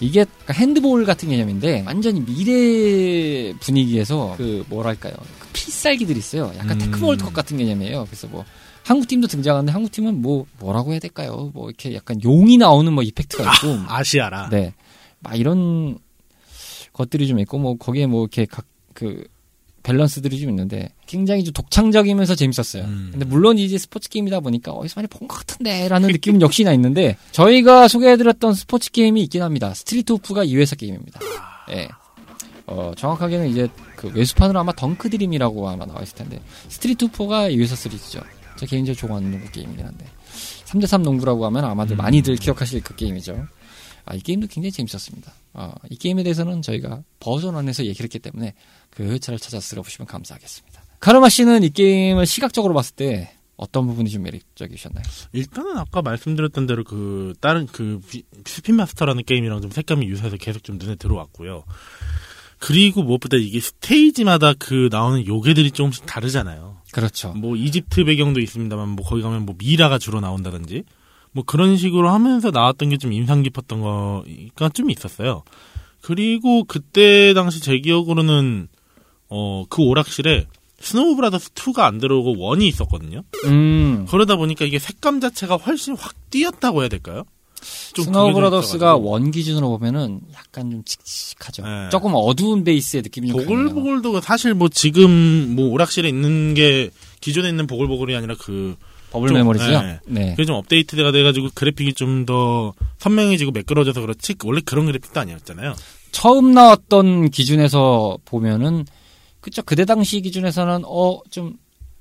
Speaker 1: 이게 핸드볼 같은 개념인데 완전히 미래 분위기에서 그 뭐랄까요 그 필살기들이 있어요. 약간
Speaker 2: 음.
Speaker 1: 테크 월드컵 같은 개념이에요. 그래서 뭐 한국 팀도 등장하는데 한국 팀은 뭐 뭐라고 해야 될까요? 뭐 이렇게 약간 용이 나오는 뭐 effect가 있고
Speaker 2: 아 시아라.
Speaker 1: 네. 막 이런 것들이 좀 있고, 뭐, 거기에 뭐, 이렇게 각, 그, 밸런스들이 좀 있는데, 굉장히 좀 독창적이면서 재밌었어요.
Speaker 2: 음.
Speaker 1: 근데 물론 이제 스포츠 게임이다 보니까 어디서 많이 본 것 같은데, 라는 느낌은 역시나 있는데, 저희가 소개해드렸던 스포츠 게임이 있긴 합니다. 스트리트 오프가 이 회사 게임입니다. 예. 어, 정확하게는 이제 그 내수판으로 아마 덩크 드림이라고 아마 나와 있을 텐데, 스트리트 오프가 이 회사 시리즈죠. 제 개인적으로 좋아하는 농구 게임이긴 한데, 3대3 농구라고 하면 아마들
Speaker 2: 음.
Speaker 1: 많이들 기억하실 그 게임이죠. 아, 이 게임도 굉장히 재밌었습니다. 아, 이 게임에 대해서는 저희가 버전 안에서 얘기를 했기 때문에 그 회차를 찾아서 들어보시면 감사하겠습니다. 카르마 씨는 이 게임을 시각적으로 봤을 때 어떤 부분이 좀 매력적이셨나요?
Speaker 2: 일단은 아까 말씀드렸던 대로 그 다른 그 비- 스핀 마스터라는 게임이랑 좀 색감이 유사해서 계속 좀 눈에 들어왔고요. 그리고 무엇보다 이게 스테이지마다 그 나오는 요괴들이 조금씩 다르잖아요.
Speaker 1: 그렇죠.
Speaker 2: 뭐 이집트 배경도 있습니다만 뭐 거기 가면 뭐 미라가 주로 나온다든지 뭐 그런 식으로 하면서 나왔던 게 좀 인상 깊었던 거가 좀 있었어요. 그리고 그때 당시 제 기억으로는 어 그 오락실에 스노우 브라더스 2가 안 들어오고 1이 있었거든요.
Speaker 1: 음.
Speaker 2: 그러다 보니까 이게 색감 자체가 훨씬 확 튀었다고 해야 될까요? 좀
Speaker 1: 스노우 브라더스가. 원 기준으로 보면은 약간 좀 칙칙하죠.
Speaker 2: 네.
Speaker 1: 조금 어두운 베이스의 느낌이.
Speaker 2: 보글보글도 사실 뭐 지금 뭐 오락실에 있는 게 기존에 있는 보글보글이 아니라 그
Speaker 1: 버블
Speaker 2: 좀,
Speaker 1: 메모리즈요?
Speaker 2: 네.
Speaker 1: 네.
Speaker 2: 그게 좀 업데이트가 돼가지고 그래픽이 좀 더 선명해지고 매끄러져서 그렇지 원래 그런 그래픽도 아니었잖아요.
Speaker 1: 처음 나왔던 기준에서 보면은 그쵸 그때 당시 기준에서는 어 좀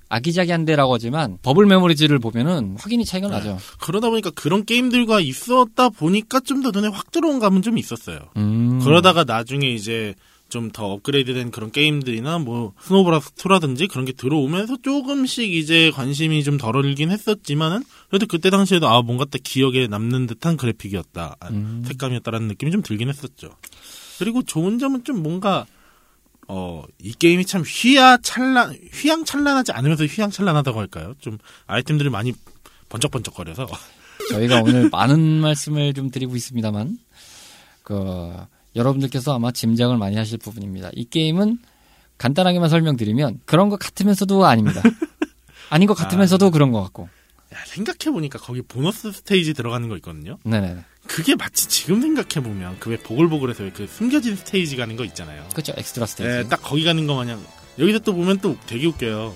Speaker 1: 아기자기한데라고 하지만 버블 메모리즈를 보면은 확연히 차이가
Speaker 2: 네.
Speaker 1: 나죠.
Speaker 2: 그러다 보니까 그런 게임들과 있었다 보니까 좀 더 눈에 확 들어온 감은 좀 있었어요.
Speaker 1: 음.
Speaker 2: 그러다가 나중에 이제 좀 더 업그레이드된 그런 게임들이나 뭐 스노우 브라더스 2라든지 그런 게 들어오면서 조금씩 이제 관심이 좀 줄어들긴 했었지만은 그래도 그때 당시에도 아 뭔가 딱 기억에 남는 듯한 그래픽이었다 아,
Speaker 1: 음.
Speaker 2: 색감이었다라는 느낌이 좀 들긴 했었죠. 그리고 좋은 점은 좀 뭔가 어 이 게임이 참 휘하찬란 휘황찬란하지 않으면서 휘황찬란하다고 할까요? 좀 아이템들이 많이 번쩍번쩍거려서
Speaker 1: 저희가 오늘 많은 말씀을 좀 드리고 있습니다만 그 여러분들께서 아마 짐작을 많이 하실 부분입니다. 이 게임은 간단하게만 설명드리면 그런 것 같으면서도 아닙니다. 아닌 것 같으면서도 그런 것 같고.
Speaker 2: 야, 생각해보니까 거기 보너스 스테이지 들어가는 거 있거든요.
Speaker 1: 네네.
Speaker 2: 그게 마치 지금 생각해보면 그 왜 보글보글에서 왜 그 숨겨진 스테이지 가는 거 있잖아요.
Speaker 1: 그렇죠. 엑스트라 스테이지.
Speaker 2: 네, 딱 거기 가는 거 마냥 여기서 또 보면 또 되게 웃겨요.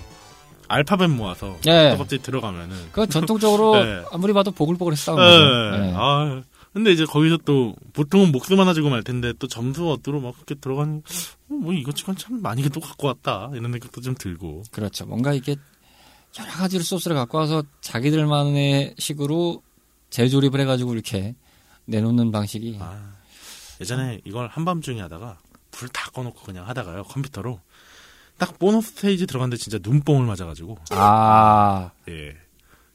Speaker 2: 알파벳 모아서
Speaker 1: 네.
Speaker 2: 또 갑자기 들어가면은
Speaker 1: 그 전통적으로
Speaker 2: 네.
Speaker 1: 아무리 봐도 보글보글 싸운
Speaker 2: 네.
Speaker 1: 거죠. 네.
Speaker 2: 아 근데 이제 거기서 또 보통은 목숨 하나 주고 말 텐데 또 점수 얻으러 막 그렇게 들어가는 어, 뭐 이것저것 참 많이 또 갖고 왔다. 이런 생각도 좀 들고.
Speaker 1: 그렇죠. 뭔가 이게 여러 가지를 소스를 갖고 와서 자기들만의 식으로 재조립을 해가지고 이렇게 내놓는 방식이.
Speaker 2: 아, 예전에 이걸 한밤중에 하다가 불 다 꺼놓고 그냥 하다가요 컴퓨터로 딱 보너스 스테이지 들어갔는데 진짜 눈뽕을 맞아가지고.
Speaker 1: 아.
Speaker 2: 예.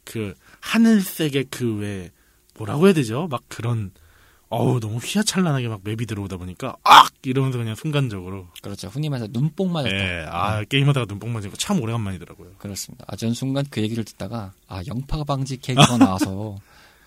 Speaker 2: 그 하늘색의 그왜 뭐라고 해야 되죠? 막 그런 어우 너무 휘하찬란하게 막 맵이 들어오다 보니까 악 이러면서 그냥 순간적으로
Speaker 1: 그렇죠. 흔히 말해서 눈뽕 맞았다.
Speaker 2: 예. 아 게임하다가 눈뽕 맞은 거 참 오래간만이더라고요.
Speaker 1: 그렇습니다. 아, 전 순간 그 얘기를 듣다가 아 영파 방지 캐릭터 나와서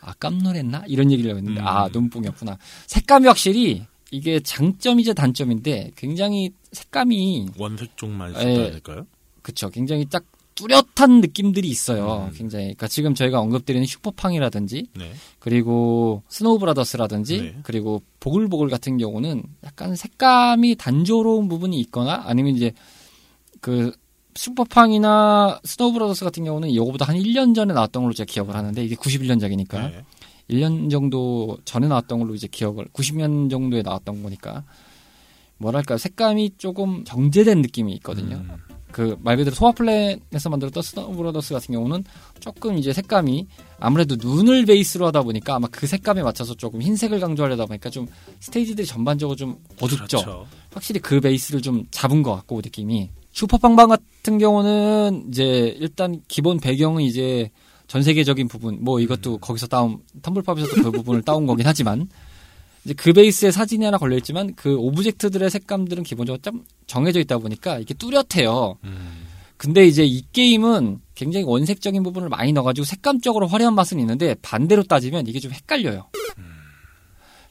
Speaker 1: 아 깜놀했나 이런 얘기를 있는데
Speaker 2: 음.
Speaker 1: 아 눈뽕이었구나. 색감이 확실히 이게 장점이자 단점인데 굉장히 색감이
Speaker 2: 원색 쪽만
Speaker 1: 예.
Speaker 2: 될까요?
Speaker 1: 그쵸. 굉장히 딱 뚜렷한 느낌들이 있어요.
Speaker 2: 음.
Speaker 1: 굉장히. 그러니까 지금 저희가 언급드리는 슈퍼팡이라든지
Speaker 2: 네.
Speaker 1: 그리고 스노우 브라더스라든지
Speaker 2: 네.
Speaker 1: 그리고 보글보글 같은 경우는 약간 색감이 단조로운 부분이 있거나 아니면 이제 그 슈퍼팡이나 스노우 브라더스 같은 경우는 이거보다 한 1년 전에 나왔던 걸로 제가 기억을 하는데 이게 91년작이니까
Speaker 2: 네.
Speaker 1: 1년 정도 전에 나왔던 걸로 이제 기억을 90년 정도에 나왔던 거니까 뭐랄까 색감이 조금 정제된 느낌이 있거든요.
Speaker 2: 음.
Speaker 1: 그 말 그대로 토아플랜에서 만들었던 스노우 브라더스 같은 경우는 조금 이제 색감이 아무래도 눈을 베이스로 하다 보니까 아마 그 색감에 맞춰서 조금 흰색을 강조하려다 보니까 좀 스테이지들이 전반적으로 좀 어둡죠.
Speaker 2: 그렇죠.
Speaker 1: 확실히 그 베이스를 좀 잡은 것 같고 느낌이 슈퍼팡방 같은 경우는 이제 일단 기본 배경은 이제 전 세계적인 부분 뭐 이것도 거기서 따온 텀블팝에서도 그 부분을 따온 거긴 하지만 이제 그 베이스에 사진이 하나 걸려 있지만 그 object들의 색감들은 기본적으로 좀 정해져 있다 보니까 이게 뚜렷해요.
Speaker 2: 음.
Speaker 1: 근데 이제 이 게임은 굉장히 원색적인 부분을 많이 넣어가지고 색감적으로 화려한 맛은 있는데 반대로 따지면 이게 좀 헷갈려요.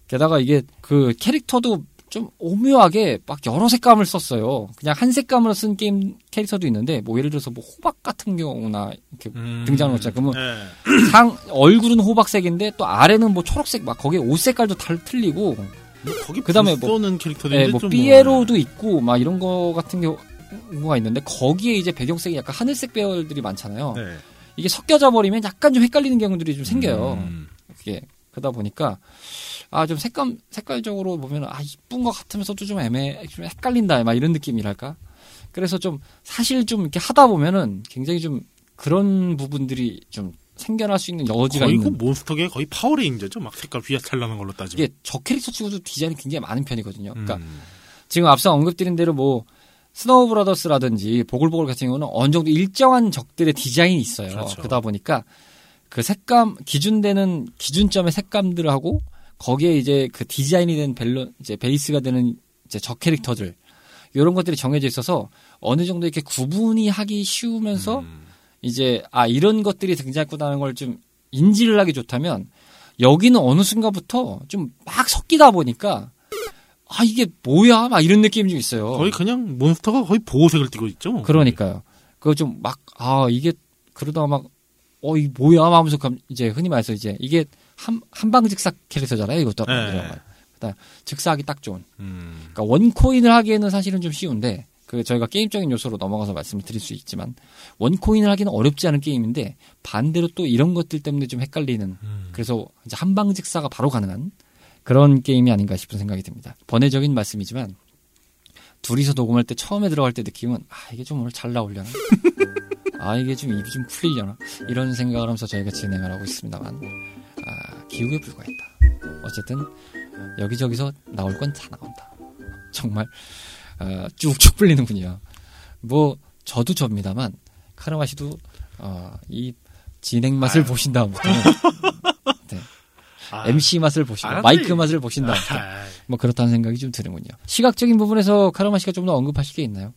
Speaker 1: 게다가 이게 그 캐릭터도 좀 오묘하게 막 여러 색감을 썼어요. 그냥 한 색감으로 쓴 게임 캐릭터도 있는데 뭐 예를 들어서 뭐 호박 같은 경우나 이렇게
Speaker 2: 음.
Speaker 1: 등장하는 거 있잖아요. 그러면
Speaker 2: 네.
Speaker 1: 상 얼굴은 호박색인데 또 아래는 뭐 초록색 막 거기에 옷 색깔도 다 틀리고
Speaker 2: 뭐
Speaker 1: 그다음에
Speaker 2: 불
Speaker 1: 뭐- 예,
Speaker 2: 뭐좀
Speaker 1: 삐에로도 있고 막 이런 거 같은 경우가 있는데 거기에 이제 배경색이 약간 하늘색 배열들이 많잖아요.
Speaker 2: 네.
Speaker 1: 이게 섞여져 버리면 약간 좀 헷갈리는 경우들이 좀 생겨요.
Speaker 2: 음.
Speaker 1: 그게 그러다 보니까 아 좀 색감 색깔적으로 보면 아 이쁜 것 같으면서도 좀 애매 좀 헷갈린다 막 이런 느낌이랄까. 그래서 좀 사실 좀 이렇게 하다 보면은 굉장히 좀 그런 부분들이 좀 생겨날 수 있는 여지가
Speaker 2: 거의 그
Speaker 1: 있는.
Speaker 2: 몬스터계 거의 파워레인저죠. 막 색깔 휘황찬란한 걸로 따지면.
Speaker 1: 이게 저 캐릭터 치고도 디자인이 굉장히 많은 편이거든요. 그러니까
Speaker 2: 음.
Speaker 1: 지금 앞서 언급드린 대로 뭐 스노우 브라더스라든지 보글보글 같은 경우는 어느 정도 일정한 적들의 디자인이 있어요.
Speaker 2: 그렇죠.
Speaker 1: 그러다 보니까 그 색감 기준되는 기준점의 색감들하고 거기에 이제 그 디자인이 된 밸런 이제 베이스가 되는 이제 적 캐릭터들 이런 것들이 정해져 있어서 어느 정도 이렇게 구분이 하기 쉬우면서
Speaker 2: 음.
Speaker 1: 이제 아 이런 것들이 등장했구나는 걸 좀 인지를 하기 좋다면 여기는 어느 순간부터 좀 막 섞이다 보니까 아 이게 뭐야 막 이런 느낌이 좀 있어요.
Speaker 2: 거의 그냥 몬스터가 거의 보호색을 띠고 있죠.
Speaker 1: 그러니까요. 그거 좀 막 아 이게 그러다가 막 어 이 뭐야 막 하면서 감- 이제 흔히 말해서 이제 이게 한 한방직사 캐릭터잖아요. 이것도
Speaker 2: 네.
Speaker 1: 그다음 즉사하기 딱 좋은.
Speaker 2: 음.
Speaker 1: 그러니까 원코인을 하기에는 사실은 좀 쉬운데 그 저희가 게임적인 요소로 넘어가서 말씀을 드릴 수 있지만 원코인을 하기는 어렵지 않은 게임인데 반대로 또 이런 것들 때문에 좀 헷갈리는
Speaker 2: 음.
Speaker 1: 그래서 이제 한방직사가 바로 가능한 그런 게임이 아닌가 싶은 생각이 듭니다. 번외적인 말씀이지만 둘이서 녹음할 때 처음에 들어갈 때 느낌은 아 이게 좀 오늘 잘 나오려나 아 이게 좀 입이 좀 풀리려나 이런 생각을 하면서 저희가 진행을 하고 있습니다만 아 기우에 불과했다. 어쨌든 여기저기서 나올 건 다 나온다. 정말 어, 쭉쭉 풀리는군요. 뭐 저도 접니다만 카르마 씨도 어, 이 진행 맛을
Speaker 2: 아유.
Speaker 1: 보신 다음부터는
Speaker 2: 아,
Speaker 1: MC 맛을 보신
Speaker 2: 안
Speaker 1: 마이크
Speaker 2: 돼.
Speaker 1: 맛을 보신 다음부터
Speaker 2: 아,
Speaker 1: 뭐 그렇다는 생각이 좀 드는군요. 시각적인 부분에서 카르마 씨가 좀 더 언급하실 게 있나요?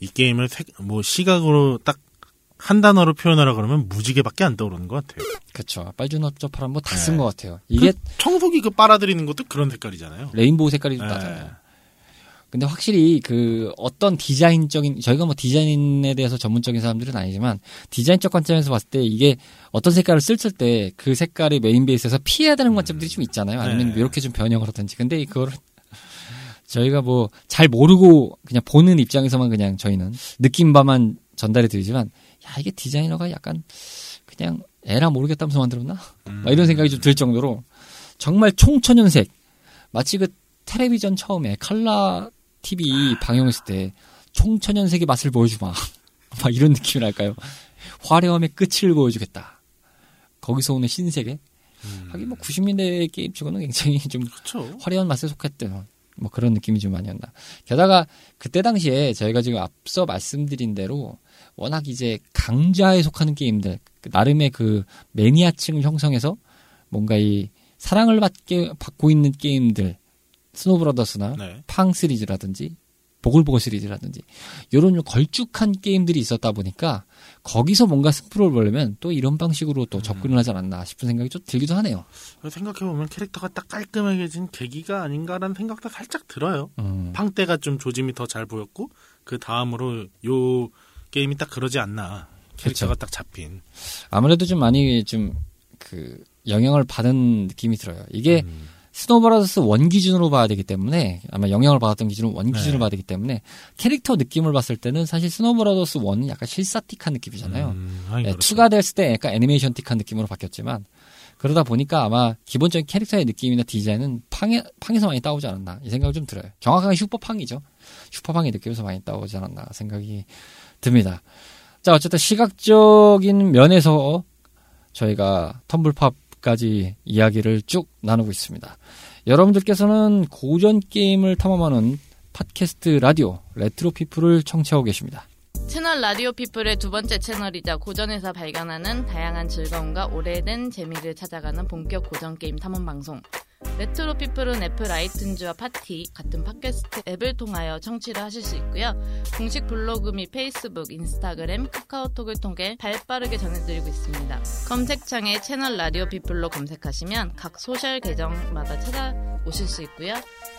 Speaker 2: 이 게임을 색- 뭐 시각으로 딱 한 단어로 표현하라 그러면 무지개밖에 안 떠오르는 것 같아요.
Speaker 1: 그쵸. 빨주노초 파란 뭐 다 쓴
Speaker 2: 네.
Speaker 1: 것 같아요. 이게
Speaker 2: 청소기 그 빨아들이는 것도 그런 색깔이잖아요.
Speaker 1: 레인보우 색깔이 좀
Speaker 2: 네.
Speaker 1: 나잖아요. 근데 확실히 그 어떤 디자인적인 저희가 뭐 디자인에 대해서 전문적인 사람들은 아니지만 디자인적 관점에서 봤을 때 이게 어떤 색깔을 쓸 때 그 색깔이 메인 베이스에서 피해야 되는 관점들이 좀 있잖아요. 아니면
Speaker 2: 네.
Speaker 1: 이렇게 좀 변형을 하든지. 근데 그거를 저희가 뭐 잘 모르고 그냥 보는 입장에서만 그냥 저희는 느낀 바만 전달해 드리지만 야 이게 디자이너가 약간 그냥 에라 모르겠다면서 만들었나?
Speaker 2: 음.
Speaker 1: 막 이런 생각이 좀 들 정도로 정말 총천연색 마치 그 텔레비전 처음에 칼라 TV 방영했을 때 총천연색의 맛을 보여주마 막 이런 느낌이랄까요 화려함의 끝을 보여주겠다 거기서 오는 신세계
Speaker 2: 음.
Speaker 1: 하긴 뭐 90년대 게임 치고는 굉장히 좀
Speaker 2: 그렇죠.
Speaker 1: 화려한 맛에 속했대요. 뭐 그런 느낌이 좀 아니었나. 게다가 그때 당시에 저희가 지금 앞서 말씀드린 대로 워낙 이제 강자에 속하는 게임들 그 나름의 그 매니아층을 형성해서 뭔가 이 사랑을 받게 받고 있는 게임들 스노브라더스나
Speaker 2: 네.
Speaker 1: 팡 시리즈라든지 보글보글 시리즈라든지 이런 좀 걸쭉한 게임들이 있었다 보니까 거기서 뭔가 승부를 보려면 또 이런 방식으로 또 접근을 하지 않았나 싶은 생각이 좀 들기도 하네요.
Speaker 2: 생각해보면 캐릭터가 딱 깔끔해진 계기가 아닌가라는 생각도 살짝 들어요.
Speaker 1: 음.
Speaker 2: 팡 때가 좀 조짐이 더 잘 보였고 그 다음으로 요 게임이 딱 그러지 않나. 캐릭터가 딱 잡힌.
Speaker 1: 아무래도 좀 많이 좀 그 영향을 받은 느낌이 들어요. 이게
Speaker 2: 음.
Speaker 1: 스노브라더스 one 기준으로 봐야 되기 때문에 아마 영향을 받았던 기준은 one 기준으로
Speaker 2: 네.
Speaker 1: 봐야 되기 때문에 캐릭터 느낌을 봤을 때는 사실 스노브라더스 one은 약간 실사틱한 느낌이잖아요.
Speaker 2: 음, 하긴
Speaker 1: 네,
Speaker 2: 그렇죠.
Speaker 1: two가 됐을 때 약간 애니메이션틱한 느낌으로 바뀌었지만 그러다 보니까 아마 기본적인 캐릭터의 느낌이나 디자인은 팡에, 팡에서 많이 따오지 않았나 이 생각이 좀 들어요. 정확하게 슈퍼팡이죠. 슈퍼팡의 느낌에서 많이 따오지 않았나 생각이 듭니다. 자 어쨌든 시각적인 면에서 저희가 텀블팝까지 이야기를 쭉 나누고 있습니다. 여러분들께서는 고전 게임을 탐험하는 팟캐스트 라디오 레트로 피플을 청취하고 계십니다.
Speaker 4: 채널 라디오 피플의 두 번째 채널이자 고전에서 발견하는 다양한 즐거움과 오래된 재미를 찾아가는 본격 고전 게임 탐험 방송. 레트로 피플은 애플 아이튠즈와 팟티 같은 팟캐스트 앱을 통하여 청취를 하실 수 있고요. 공식 블로그 및 페이스북, 인스타그램, 카카오톡을 통해 발빠르게 전해드리고 있습니다. 검색창에 채널 라디오 피플로 검색하시면 각 소셜 계정마다 찾아오실 수 있고요.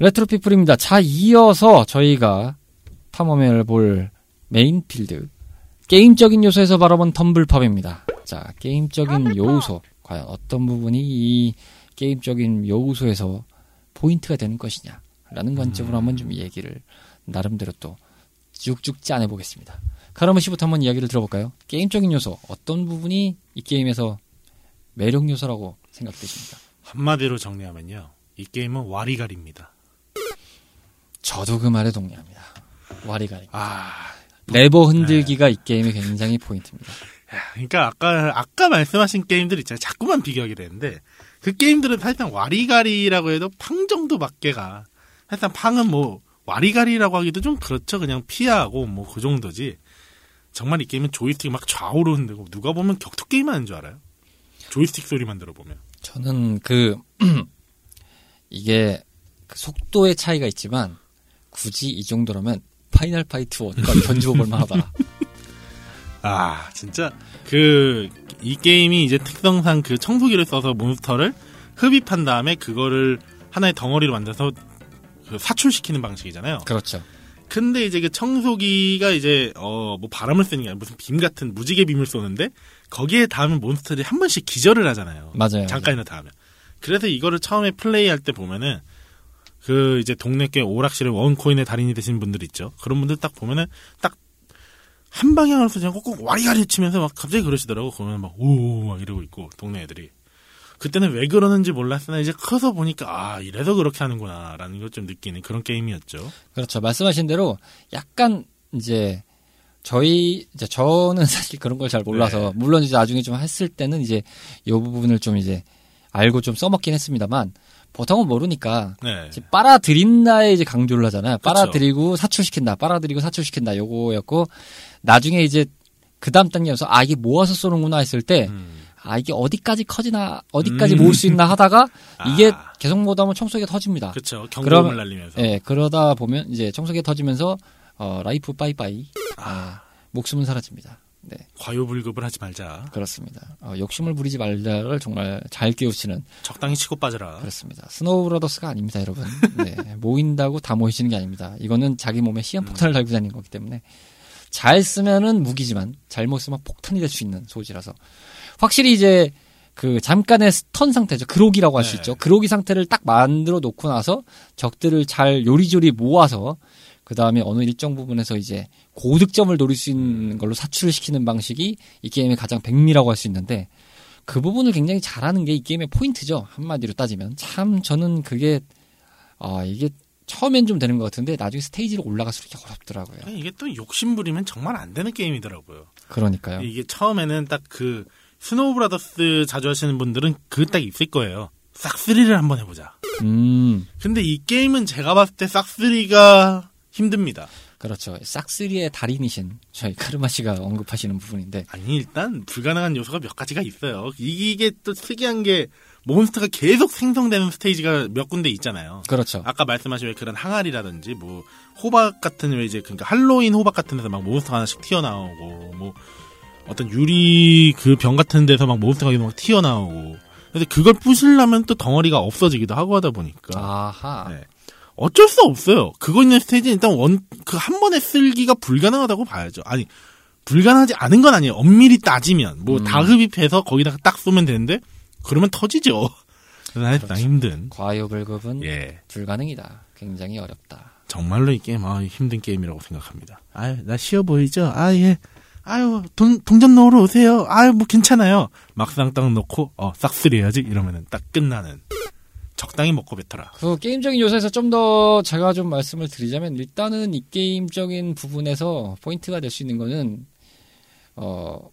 Speaker 1: 레트로 피플입니다. 자, 이어서 저희가 탐험해 볼 메인 필드. 게임적인 요소에서 바라본 텀블팝입니다. 자, 게임적인 요소. 과연 어떤 부분이 이 게임적인 요소에서 포인트가 되는 것이냐. 라는 관점으로 한번 좀 얘기를 나름대로 또 쭉쭉 짜내 보겠습니다. 카르마 씨부터 한번 이야기를 들어볼까요? 게임적인 요소. 어떤 부분이 이 게임에서 매력 요소라고 생각되십니까?
Speaker 2: 한마디로 정리하면요. 이 게임은 와리가리입니다.
Speaker 1: 저도 그 말에 동의합니다. 와리가리.
Speaker 2: 아,
Speaker 1: 레버 흔들기가 이 게임의 굉장히 포인트입니다.
Speaker 2: 그러니까 아까 아까 말씀하신 게임들 있잖아요. 자꾸만 비교하게 되는데 그 게임들은 사실상 와리가리라고 해도 팡 정도 밖에가 사실상 팡은 뭐 와리가리라고 하기도 좀 그렇죠. 그냥 피하고 뭐 그 정도지. 정말 이 게임은 조이스틱 막 좌우로 흔들고 누가 보면 격투 게임 하는 줄 알아요. 조이스틱 소리만 들어보면.
Speaker 1: 저는 그 이게 그 속도의 차이가 있지만 굳이 이 정도라면 파이널 파이트 1과 견주어 볼 만하다.
Speaker 2: 아 진짜 그 이 게임이 이제 특성상 그 청소기를 써서 몬스터를 흡입한 다음에 그거를 하나의 덩어리로 만들어서 그 사출시키는 방식이잖아요.
Speaker 1: 그렇죠.
Speaker 2: 근데 이제 그 청소기가 이제 어 뭐 바람을 쐬는 게 아니라 무슨 빔 같은 무지개 빔을 쏘는데 거기에 닿으면 몬스터들이 한 번씩 기절을 하잖아요.
Speaker 1: 맞아요.
Speaker 2: 잠깐이나 닿으면. 그래서 이거를 처음에 플레이할 때 보면은 그 이제 동네 께 오락실에 원코인의 달인이 되신 분들 있죠. 그런 분들 딱 보면은 딱 한 방향으로 그냥 꼭꼭 와리가리 치면서 막 갑자기 그러시더라고. 그러면 막오막 이러고 있고 동네 애들이. 그때는 왜 그러는지 몰랐으나 이제 커서 보니까 아 이래서 그렇게 하는구나라는 걸 좀 느끼는 그런 게임이었죠.
Speaker 1: 그렇죠. 말씀하신 대로 약간 이제 저희 이제 저는 사실 그런 걸 잘 몰라서
Speaker 2: 네.
Speaker 1: 물론 이제 나중에 좀 했을 때는 이제 이 부분을 좀 이제 알고 좀 써먹긴 했습니다만 보통은 모르니까
Speaker 2: 네.
Speaker 1: 이제 빨아들인다에 이제 강조를 하잖아요.
Speaker 2: 그쵸.
Speaker 1: 빨아들이고 사출시킨다. 빨아들이고 사출시킨다. 요거였고 나중에 이제 그 다음 단계에서 아 이게 모아서 쏘는구나 했을 때
Speaker 2: 음.
Speaker 1: 아 이게 어디까지 커지나 어디까지
Speaker 2: 음.
Speaker 1: 모을 수 있나 하다가 이게
Speaker 2: 아.
Speaker 1: 계속 모다 보면 청소기가 터집니다.
Speaker 2: 그렇죠. 경고음을 날리면서.
Speaker 1: 예, 그러다 보면 이제 청소기가 터지면서 어, 라이프 빠이빠이
Speaker 2: 아.
Speaker 1: 예, 목숨은 사라집니다. 네,
Speaker 2: 과유불급을 하지 말자.
Speaker 1: 그렇습니다. 어, 욕심을 부리지 말자를 정말 잘 깨우치는
Speaker 2: 적당히 치고 빠져라.
Speaker 1: 그렇습니다. 스노우 브라더스가 아닙니다, 여러분. 네, 모인다고 다 모이시는 게 아닙니다. 이거는 자기 몸에 시한폭탄을 달고 다니는 거기 때문에 잘 쓰면은 무기지만 잘못 쓰면 폭탄이 될 수 있는 소지라서 확실히 이제 그 잠깐의 stun 상태죠. 그로기라고 할수
Speaker 2: 네.
Speaker 1: 있죠. 그로기 상태를 딱 만들어 놓고 나서 적들을 잘 요리조리 모아서 그 다음에 어느 일정 부분에서 이제 고득점을 노릴 수 있는 걸로 사출을 시키는 방식이 이 게임의 가장 백미라고 할 수 있는데 그 부분을 굉장히 잘하는 게 이 게임의 포인트죠. 한마디로 따지면 참 저는 그게 아 이게 처음엔 좀 되는 것 같은데 나중에 스테이지로 올라갈수록 이게 어렵더라고요.
Speaker 2: 이게 또 욕심 부리면 정말 안 되는 게임이더라고요.
Speaker 1: 그러니까요.
Speaker 2: 이게 처음에는 딱 그 스노우 브라더스 자주 하시는 분들은 그 딱 있을 거예요. 싹쓸이를 한번 해보자.
Speaker 1: 음
Speaker 2: 근데 이 게임은 제가 봤을 때 싹쓰리가 힘듭니다.
Speaker 1: 그렇죠. 싹쓰리의 달인이신 저희 카르마 씨가 언급하시는 부분인데
Speaker 2: 아니 일단 불가능한 요소가 몇 가지가 있어요. 이게 또 특이한 게 몬스터가 계속 생성되는 스테이지가 몇 군데 있잖아요.
Speaker 1: 그렇죠.
Speaker 2: 아까 말씀하신 왜 그런 항아리라든지 뭐 호박 같은 왜 이제 그러니까 할로윈 호박 같은 데서 막 몬스터 하나씩 튀어나오고 뭐 어떤 유리 그 병 같은 데서 막 몬스터가 막 튀어나오고 근데 그걸 부시려면 또 덩어리가 없어지기도 하고 하다 보니까
Speaker 1: 아하.
Speaker 2: 네. 어쩔 수 없어요. 그거 있는 스테이지는 일단 원 그 한 번에 쓸기가 불가능하다고 봐야죠. 아니 불가능하지 않은 건 아니에요. 엄밀히 따지면 뭐
Speaker 1: 음.
Speaker 2: 다 흡입해서 거기다가 딱 쏘면 되는데 그러면 터지죠. 그래서 사실상
Speaker 1: 그렇죠.
Speaker 2: 힘든.
Speaker 1: 과요불급은
Speaker 2: 예.
Speaker 1: 불가능이다. 굉장히 어렵다.
Speaker 2: 정말로 이 게임 아 힘든 게임이라고 생각합니다. 아유 나 쉬워 보이죠? 아 예. 아유 돈 동전 넣으러 오세요. 아유 뭐 괜찮아요. 막상 딱 넣고 어 싹쓸이 해야지 이러면은 딱 끝나는. 적당히 먹고 뱉어라.
Speaker 1: 그 게임적인 요소에서 좀 더 제가 좀 말씀을 드리자면 일단은 이 게임적인 부분에서 포인트가 될 수 있는 거는 어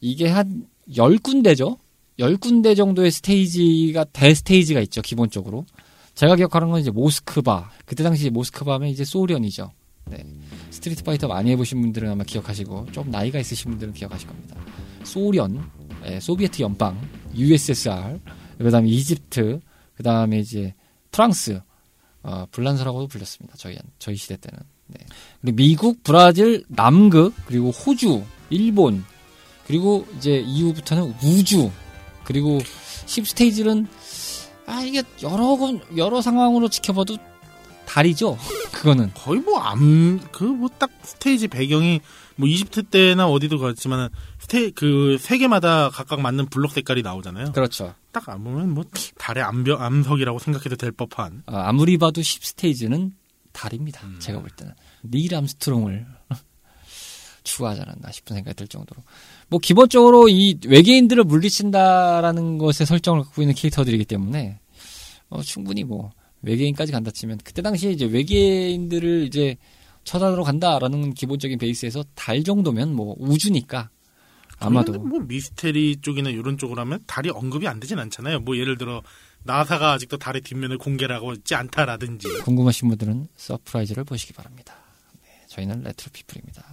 Speaker 1: 이게 한 10군데죠. 10군데 정도의 스테이지가 대스테이지가 있죠, 기본적으로. 제가 기억하는 건 이제 모스크바. 그때 당시 모스크바 하면 이제 소련이죠. 네. 스트리트 파이터 많이 해보신 분들은 아마 기억하시고, 좀 나이가 있으신 분들은 기억하실 겁니다. 소련, 예, 소비에트 연방, USSR, 그 다음에 이집트, 그 다음에 이제 프랑스, 어, 불란서라고도 불렸습니다. 저희, 저희 시대 때는. 네. 그리고 미국, 브라질, 남극, 그리고 호주, 일본, 그리고 이제 이후부터는 우주, 그리고 10스테이지는, 아, 이게 여러, 건- 여러 상황으로 지켜봐도 달이죠? 그거는.
Speaker 2: 거의 뭐 암 그 뭐 딱 스테이지 배경이 뭐 이집트 때나 어디도 그렇지만 스테 그세 개마다 각각 맞는 블록 색깔이 나오잖아요.
Speaker 1: 그렇죠.
Speaker 2: 딱 안 보면 뭐 달의 암벽 암석이라고 생각해도 될 법한.
Speaker 1: 아, 아무리 봐도 10 스테이지는 달입니다.
Speaker 2: 음.
Speaker 1: 제가 볼 때는. 닐 암스트롱을 추구하지 않았나 싶은 생각이 들 정도로. 뭐, 기본적으로 이 외계인들을 물리친다라는 것의 설정을 갖고 있는 캐릭터들이기 때문에, 어, 충분히 뭐, 외계인까지 간다 치면 그때 당시에 이제 외계인들을 이제 처단으로 간다라는 기본적인 베이스에서 달 정도면 뭐 우주니까 아마도
Speaker 2: 뭐 미스테리 쪽이나 이런 쪽으로 하면 달이 언급이 안 되진 않잖아요. 뭐 예를 들어 나사가 아직도 달의 뒷면을 공개를 하고 있지 않다라든지.
Speaker 1: 궁금하신 분들은 서프라이즈를 보시기 바랍니다. 네, 저희는 레트로 피플입니다.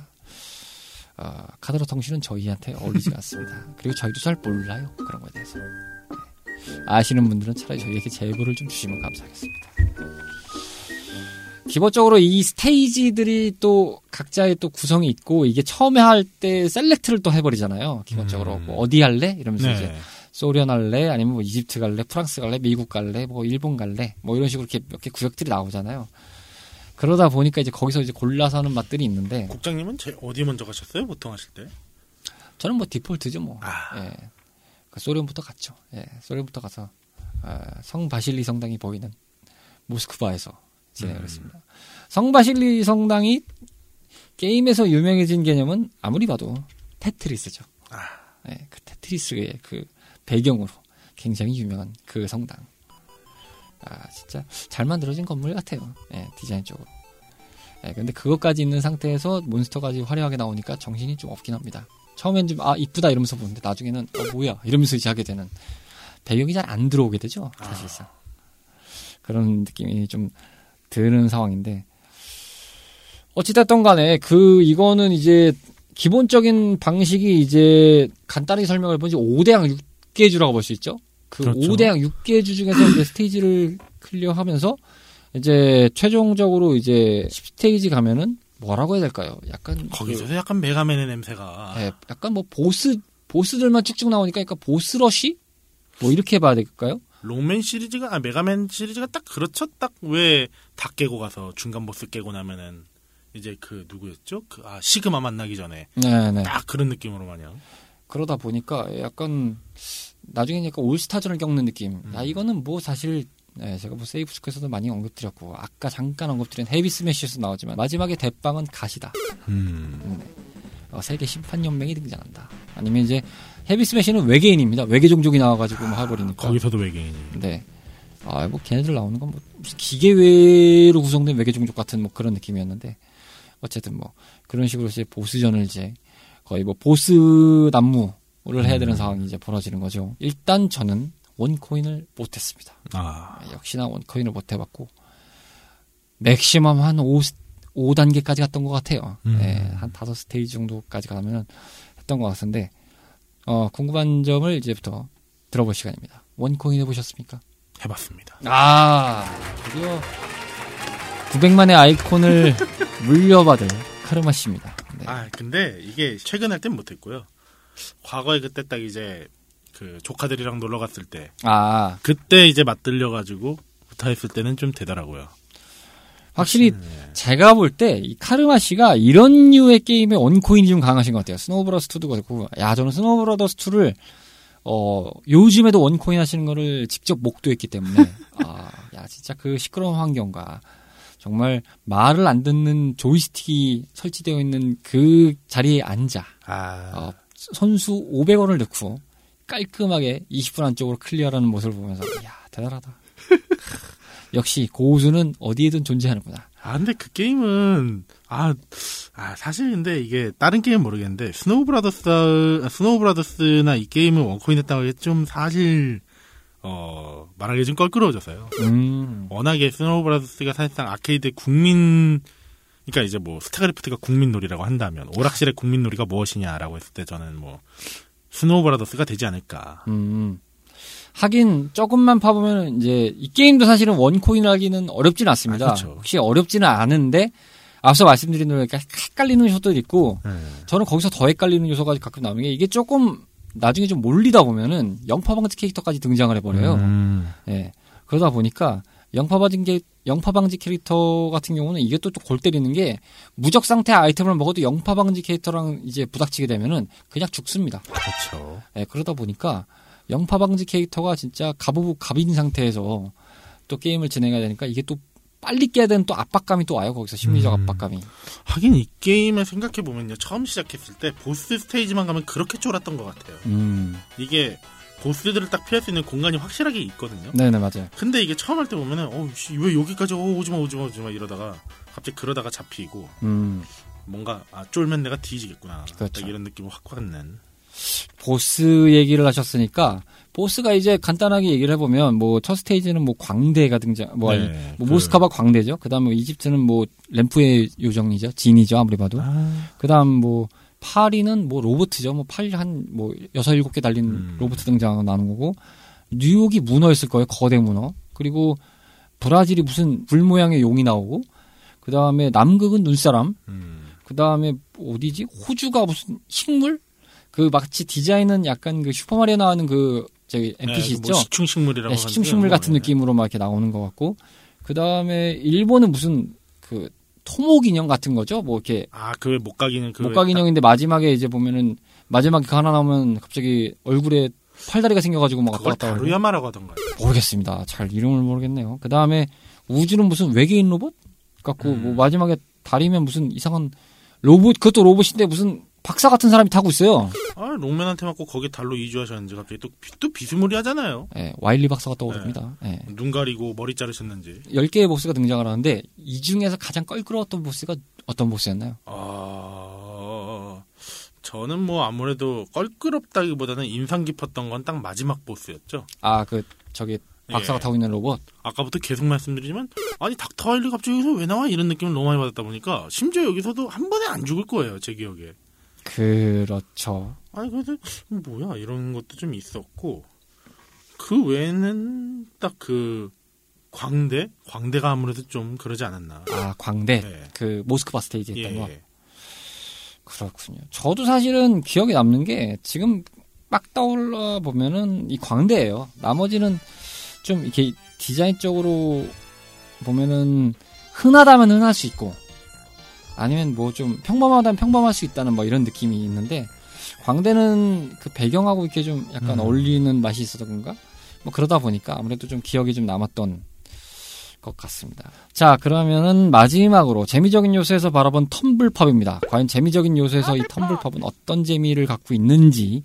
Speaker 1: 어, 카더라 통신은 저희한테 어울리지 않습니다. 그리고 저희도 잘 몰라요. 그런 거에 대해서. 네. 아시는 분들은 차라리 저희에게 제보를 좀 주시면 감사하겠습니다. 기본적으로 이 스테이지들이 또 각자의 또 구성이 있고 이게 처음에 할 때 셀렉트를 또 해버리잖아요. 기본적으로
Speaker 2: 음.
Speaker 1: 뭐 어디 할래 이러면서 이제
Speaker 2: 네.
Speaker 1: 소련 할래 아니면 뭐 이집트 갈래 프랑스 갈래 미국 갈래 뭐 일본 갈래 뭐 이런 식으로 이렇게 몇 개 구역들이 나오잖아요. 그러다 보니까 이제 거기서 이제 골라서 하는 맛들이 있는데
Speaker 2: 국장님은 제 어디 먼저 가셨어요? 보통 하실 때?
Speaker 1: 저는 뭐 디폴트죠 뭐.
Speaker 2: 아.
Speaker 1: 예. 그 소련부터 갔죠. 예. 소련부터 가서 아, 성 바실리 성당이 보이는 모스크바에서 진행을
Speaker 2: 음.
Speaker 1: 했습니다. 성 바실리 성당이 게임에서 유명해진 개념은 아무리 봐도 테트리스죠.
Speaker 2: 아.
Speaker 1: 예, 그 테트리스의 그 배경으로 굉장히 유명한 그 성당. 아, 진짜 잘 만들어진 건물 같아요. 예, 디자인 쪽으로. 예, 근데 그것까지 있는 상태에서 몬스터까지 화려하게 나오니까 정신이 좀 없긴 합니다. 처음엔 좀, 아, 이쁘다 이러면서 보는데 나중에는, 어, 뭐야? 이러면서 이제 하게 되는. 배경이 잘 안 들어오게 되죠, 사실상. 그런 느낌이 좀 드는 상황인데. 어찌됐든 간에, 그, 이거는 이제, 기본적인 방식이 이제, 간단히 설명을 해보지, 5대양 6개 주라고 볼 수 있죠? 그
Speaker 2: 그렇죠.
Speaker 1: 5대양 6개 주 중에서 이제 스테이지를 클리어하면서, 이제, 최종적으로 이제, 10스테이지 가면은, 뭐라고 해야 될까요? 약간.
Speaker 2: 거기서 약간 메가맨의 냄새가.
Speaker 1: 그, 예, 약간 뭐, 보스, 보스들만 쭉쭉 나오니까, 약간 boss rush? 뭐, 이렇게 봐야 될까요?
Speaker 2: 록맨 시리즈가 아 메가맨 시리즈가 딱 그렇죠. 딱 왜 다 깨고 가서 중간 보스 깨고 나면은 이제 그 누구였죠? 그 아 시그마 만나기 전에
Speaker 1: 네네.
Speaker 2: 딱 그런 느낌으로 마냥.
Speaker 1: 그러다 보니까 약간 나중에 약간 올스타전을 겪는 느낌. 야 이거는 뭐 사실 네, 제가 뭐 세이브 스퀘에서도 많이 언급드렸고 아까 잠깐 언급드린 헤비 스매시에서 나오지만 마지막에 대빵은 가시다.
Speaker 2: 음.
Speaker 1: 어, 세계 심판 연맹이 등장한다. 아니면 이제 헤비 스매시는 외계인입니다. 외계 종족이 나와가지고 뭐 해버리니까.
Speaker 2: 거기서도 외계인이.
Speaker 1: 네. 아, 뭐 걔네들 나오는 건뭐 무슨 기계외로 구성된 외계 종족 같은 뭐 그런 느낌이었는데 어쨌든 뭐 그런 식으로 이제 보스전을 이제 거의 뭐 보스 난무를 해야 되는 상황이 이제 벌어지는 거죠. 일단 저는 원코인을 못했습니다.
Speaker 2: 아.
Speaker 1: 아, 역시나 원코인을 못 해봤고 맥시멈 한 5, 5단계까지 갔던 것 같아요.
Speaker 2: 음.
Speaker 1: 예, 한 다섯 스테이지 정도까지 가면 했던 것 같은데 어, 궁금한 점을 이제부터 들어볼 시간입니다. 원코인 해보셨습니까?
Speaker 2: 해봤습니다.
Speaker 1: 아 드디어 900만의 아이콘을 물려받을 카르마 씨입니다. 네.
Speaker 2: 아 근데 이게 최근 할 땐 못했고요. 과거에 그때 딱 이제 그 조카들이랑 놀러 갔을 때
Speaker 1: 아,
Speaker 2: 그때 이제 맞들려 가지고 부타했을 때는 좀 되더라고요.
Speaker 1: 확실히
Speaker 2: 네.
Speaker 1: 제가 볼 때 이 카르마 씨가 이런 류의 게임에 one coin이 좀 강하신 것 같아요. 스노우브라더스 2도 그렇고, 야 저는 스노우브라더스 2를 어 요즘에도 one coin 하시는 거를 직접 목도했기 때문에 아, 야 진짜 그 시끄러운 환경과 정말 말을 안 듣는 조이스틱이 설치되어 있는 그 자리에 앉아
Speaker 2: 아
Speaker 1: 어, 선수 500원을 넣고 깔끔하게 20분 안쪽으로 클리어라는 모습을 보면서 야 대단하다. 역시 고수는 어디에든 존재하는구나.
Speaker 2: 아, 근데 그 게임은, 아, 아, 사실 근데 이게 다른 게임은 모르겠는데, 스노우 브라더스, 스노우 브라더스나 이 게임을 one coin 했다고 좀 사실, 어, 말하기 좀 껄끄러워졌어요.
Speaker 1: 음,
Speaker 2: 워낙에 스노우 브라더스가 사실상 아케이드 국민, 그러니까 이제 뭐, 스타크래프트가 국민놀이라고 한다면, 오락실의 국민놀이가 무엇이냐라고 했을 때 저는 뭐, 스노우 브라더스가 되지 않을까.
Speaker 1: 음. 하긴 조금만 파보면 이제 이 게임도 사실은 one coin 하기는 어렵진 않습니다.
Speaker 2: 아, 그렇죠.
Speaker 1: 혹시 어렵지는 않은데 앞서 말씀드린 대로 헷갈리는 요소도 있고
Speaker 2: 네.
Speaker 1: 저는 거기서 더 헷갈리는 요소가 가끔 나오는 게 이게 조금 나중에 좀 몰리다 보면은 영파방지 캐릭터까지 등장을 해버려요.
Speaker 2: 음.
Speaker 1: 예. 그러다 보니까 영파방지, 영파방지 캐릭터 같은 경우는 이게 또 골 때리는 게 무적 상태 아이템을 먹어도 영파방지 캐릭터랑 이제 부닥치게 되면은 그냥 죽습니다.
Speaker 2: 그렇죠.
Speaker 1: 예, 그러다 보니까 영파 방지 캐릭터가 진짜 갑오부 갑인 상태에서 또 게임을 진행해야 되니까 이게 또 빨리 깨야 되는 또 압박감이 또 와요. 거기서 심리적
Speaker 2: 음.
Speaker 1: 압박감이.
Speaker 2: 하긴 이 게임을 생각해 보면요. 처음 시작했을 때 보스 스테이지만 가면 그렇게 쫄았던 것 같아요.
Speaker 1: 음.
Speaker 2: 이게 보스들을 딱 피할 수 있는 공간이 확실하게 있거든요.
Speaker 1: 네네 맞아요.
Speaker 2: 근데 이게 처음 할 때 보면은 어, 씨, 왜 여기까지 어, 오지마 오지마 오지마 이러다가 갑자기 그러다가 잡히고
Speaker 1: 음
Speaker 2: 뭔가 아 쫄면 내가 뒤지겠구나.
Speaker 1: 그렇죠.
Speaker 2: 딱 이런 느낌을 확 받는.
Speaker 1: 보스 얘기를 하셨으니까 보스가 이제 간단하게 얘기를 해보면 뭐 첫 스테이지는 뭐 광대가 등장 뭐,
Speaker 2: 네,
Speaker 1: 뭐
Speaker 2: 그-
Speaker 1: 모스카바 광대죠. 그다음에 이집트는 뭐 램프의 요정이죠. 진이죠 아무리 봐도.
Speaker 2: 아,
Speaker 1: 그다음 뭐 파리는 뭐 로봇이죠. 뭐 팔 한 뭐 여섯 일곱 개 달린
Speaker 2: 음.
Speaker 1: 로봇 등장하는 거고 뉴욕이 문어였을 거예요. 거대 문어. 그리고 브라질이 무슨 불 모양의 용이 나오고 그다음에 남극은 눈사람.
Speaker 2: 음.
Speaker 1: 그다음에 어디지? 호주가 무슨 식물? 그 마치 디자인은 약간 그 슈퍼마리오 나오는 그 저기 NPC
Speaker 2: 네,
Speaker 1: 있죠?
Speaker 2: 뭐 식충식물이라고
Speaker 1: 네, 식충식물. 같은
Speaker 2: 네.
Speaker 1: 느낌으로 막 이렇게 나오는 것 같고 그 다음에 일본은 무슨 그 토목 인형 같은 거죠? 뭐 이렇게
Speaker 2: 아, 그 목각인은 그
Speaker 1: 목각 인형인데 마지막에 이제 보면은 마지막에 그 하나 나오면 갑자기 얼굴에 팔다리가 생겨가지고 막 왔다
Speaker 2: 그걸
Speaker 1: 갔다 하고
Speaker 2: 다루야마라고 하던가요?
Speaker 1: 모르겠습니다. 잘 이름을 모르겠네요. 그 다음에 우주는 무슨 외계인 로봇 같고
Speaker 2: 음.
Speaker 1: 뭐 마지막에 다리면 무슨 이상한 로봇 그것도 로봇인데 무슨 박사 같은 사람이 타고 있어요.
Speaker 2: 아, 롱맨한테 맞고 거기 달로 이주하셨는지 갑자기 또, 비- 또 비스무리하잖아요.
Speaker 1: 예, 와일리 박사가 떠오릅니다. 예.
Speaker 2: 눈 가리고 머리 자르셨는지.
Speaker 1: 10개의 보스가 등장을 하는데 이 중에서 가장 껄끄러웠던 보스가 어떤 보스였나요?
Speaker 2: 아, 저는 뭐 아무래도 껄끄럽다기보다는 인상 깊었던 건 딱 마지막 보스였죠.
Speaker 1: 아, 그 저기 박사가
Speaker 2: 예.
Speaker 1: 타고 있는 로봇.
Speaker 2: 아까부터 계속 말씀드리지만 아니 닥터 와일리 갑자기 여기서 왜 나와 이런 느낌을 너무 많이 받았다 보니까 심지어 여기서도 한 번에 안 죽을 거예요 제 기억에
Speaker 1: 그렇죠.
Speaker 2: 아니 그래도 뭐야 이런 것도 좀 있었고 그 외에는 딱 그 광대 광대가 아무래도 좀 그러지 않았나
Speaker 1: 아, 광대.
Speaker 2: 네.
Speaker 1: 그 모스크바 스테이지
Speaker 2: 예,
Speaker 1: 했던 거.
Speaker 2: 예.
Speaker 1: 그렇군요. 저도 사실은 기억에 남는 게 지금 막 떠올라 보면은 이 광대예요. 나머지는 좀 이렇게 디자인적으로 보면은 흔하다면 흔할 수 있고 아니면 뭐 좀 평범하다면 평범할 수 있다는 뭐 이런 느낌이 있는데 광대는 그 배경하고 이렇게 좀 약간
Speaker 2: 음.
Speaker 1: 어울리는 맛이 있어서 그런가? 뭐 그러다 보니까 아무래도 좀 기억이 좀 남았던 것 같습니다. 자, 그러면은 마지막으로 재미적인 요소에서 바라본 텀블팝입니다. 과연 재미적인 요소에서 이 텀블팝은 어떤 재미를 갖고 있는지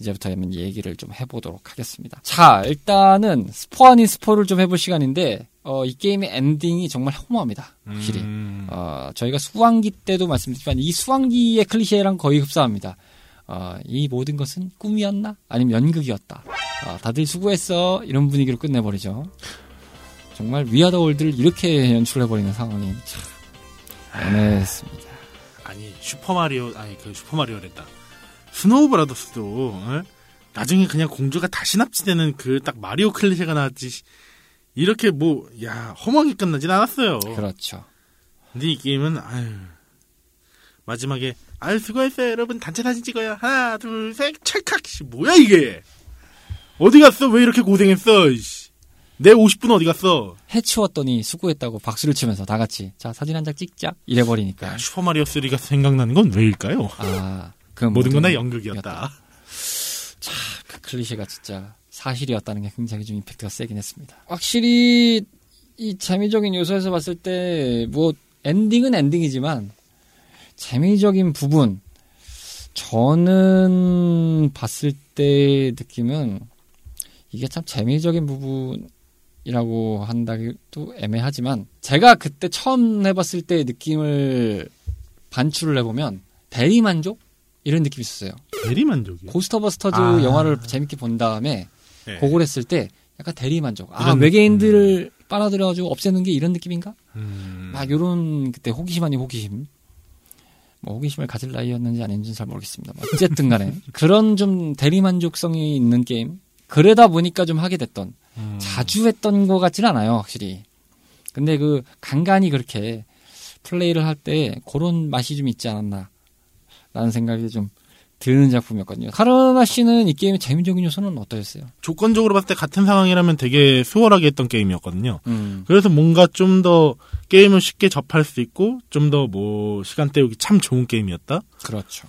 Speaker 1: 이제부터 한번 얘기를 좀 해보도록 하겠습니다. 자, 일단은 스포 아닌 스포를 좀 해볼 시간인데 어, 이 게임의 엔딩이 정말 허무합니다. 확실히.
Speaker 2: 음,
Speaker 1: 어, 저희가 수왕기 때도 말씀드렸지만 이 수왕기의 클리셰랑 거의 흡사합니다. 어, 이 모든 것은 꿈이었나? 아니면 연극이었다. 어, 다들 수고했어. 이런 분위기로 끝내버리죠. 정말 We are the world를 이렇게 연출해버리는 상황이 참 애매했습니다.
Speaker 2: 아니 슈퍼마리오 아니 그 슈퍼마리오랬다 스노우 브라더스도 어? 나중에 그냥 공주가 다시 납치되는 그 딱 마리오 클리셰가 나왔지. 이렇게 뭐 야 허무하게 끝나진 않았어요.
Speaker 1: 그렇죠.
Speaker 2: 근데 이 게임은 아유 마지막에 아유 수고했어요. 여러분 단체 사진 찍어요. 하나 둘셋 찰칵. 씨 뭐야 이게? 어디 갔어? 왜 이렇게 고생했어. 내 50분 어디 갔어?
Speaker 1: 해치웠더니 수고했다고 박수를 치면서 다 같이 자 사진 한 장 찍자. 이래버리니까.
Speaker 2: 야, 슈퍼마리오 3가 생각나는 건 왜일까요?
Speaker 1: 아, 그
Speaker 2: 모든 건다
Speaker 1: 모든
Speaker 2: 연극이었다.
Speaker 1: 그 클리셰가 진짜 사실이었다는 게 굉장히 좀 임팩트가 세긴 했습니다. 확실히 이 재미적인 요소에서 봤을 때 뭐 엔딩은 엔딩이지만 재미적인 부분 저는 봤을 때 느낌은 이게 참 재미적인 부분이라고 한다기도 애매하지만 제가 그때 처음 해봤을 때 느낌을 반출을 해보면 대리만족 이런 느낌이 있었어요.
Speaker 2: 대리만족이요
Speaker 1: 고스터버스터즈
Speaker 2: 아.
Speaker 1: 영화를 재밌게 본 다음에
Speaker 2: 네.
Speaker 1: 그걸 했을 때 약간 대리만족. 아 외계인들을 빨아들여가지고 없애는 게 이런 느낌인가?
Speaker 2: 음.
Speaker 1: 막 요런 그때 호기심 아닌 호기심. 뭐 호기심을 가질 나이였는지 아닌지는 잘 모르겠습니다. 뭐 어쨌든 간에 그런 좀 대리만족성이 있는 게임. 그러다 보니까 좀 하게 됐던
Speaker 2: 음.
Speaker 1: 자주 했던 것 같지는 않아요, 확실히. 근데 그 간간히 그렇게 플레이를 할 때 그런 맛이 좀 있지 않았나 라는 생각이 좀 드는 작품이었거든요. 카르나 씨는 이 게임의 재미적인 요소는 어떠셨어요?
Speaker 2: 조건적으로 봤을 때 같은 상황이라면 되게 수월하게 했던 게임이었거든요.
Speaker 1: 음.
Speaker 2: 그래서 뭔가 좀 더 게임을 쉽게 접할 수 있고 좀 더 뭐 시간 때우기 참 좋은 게임이었다.
Speaker 1: 그렇죠.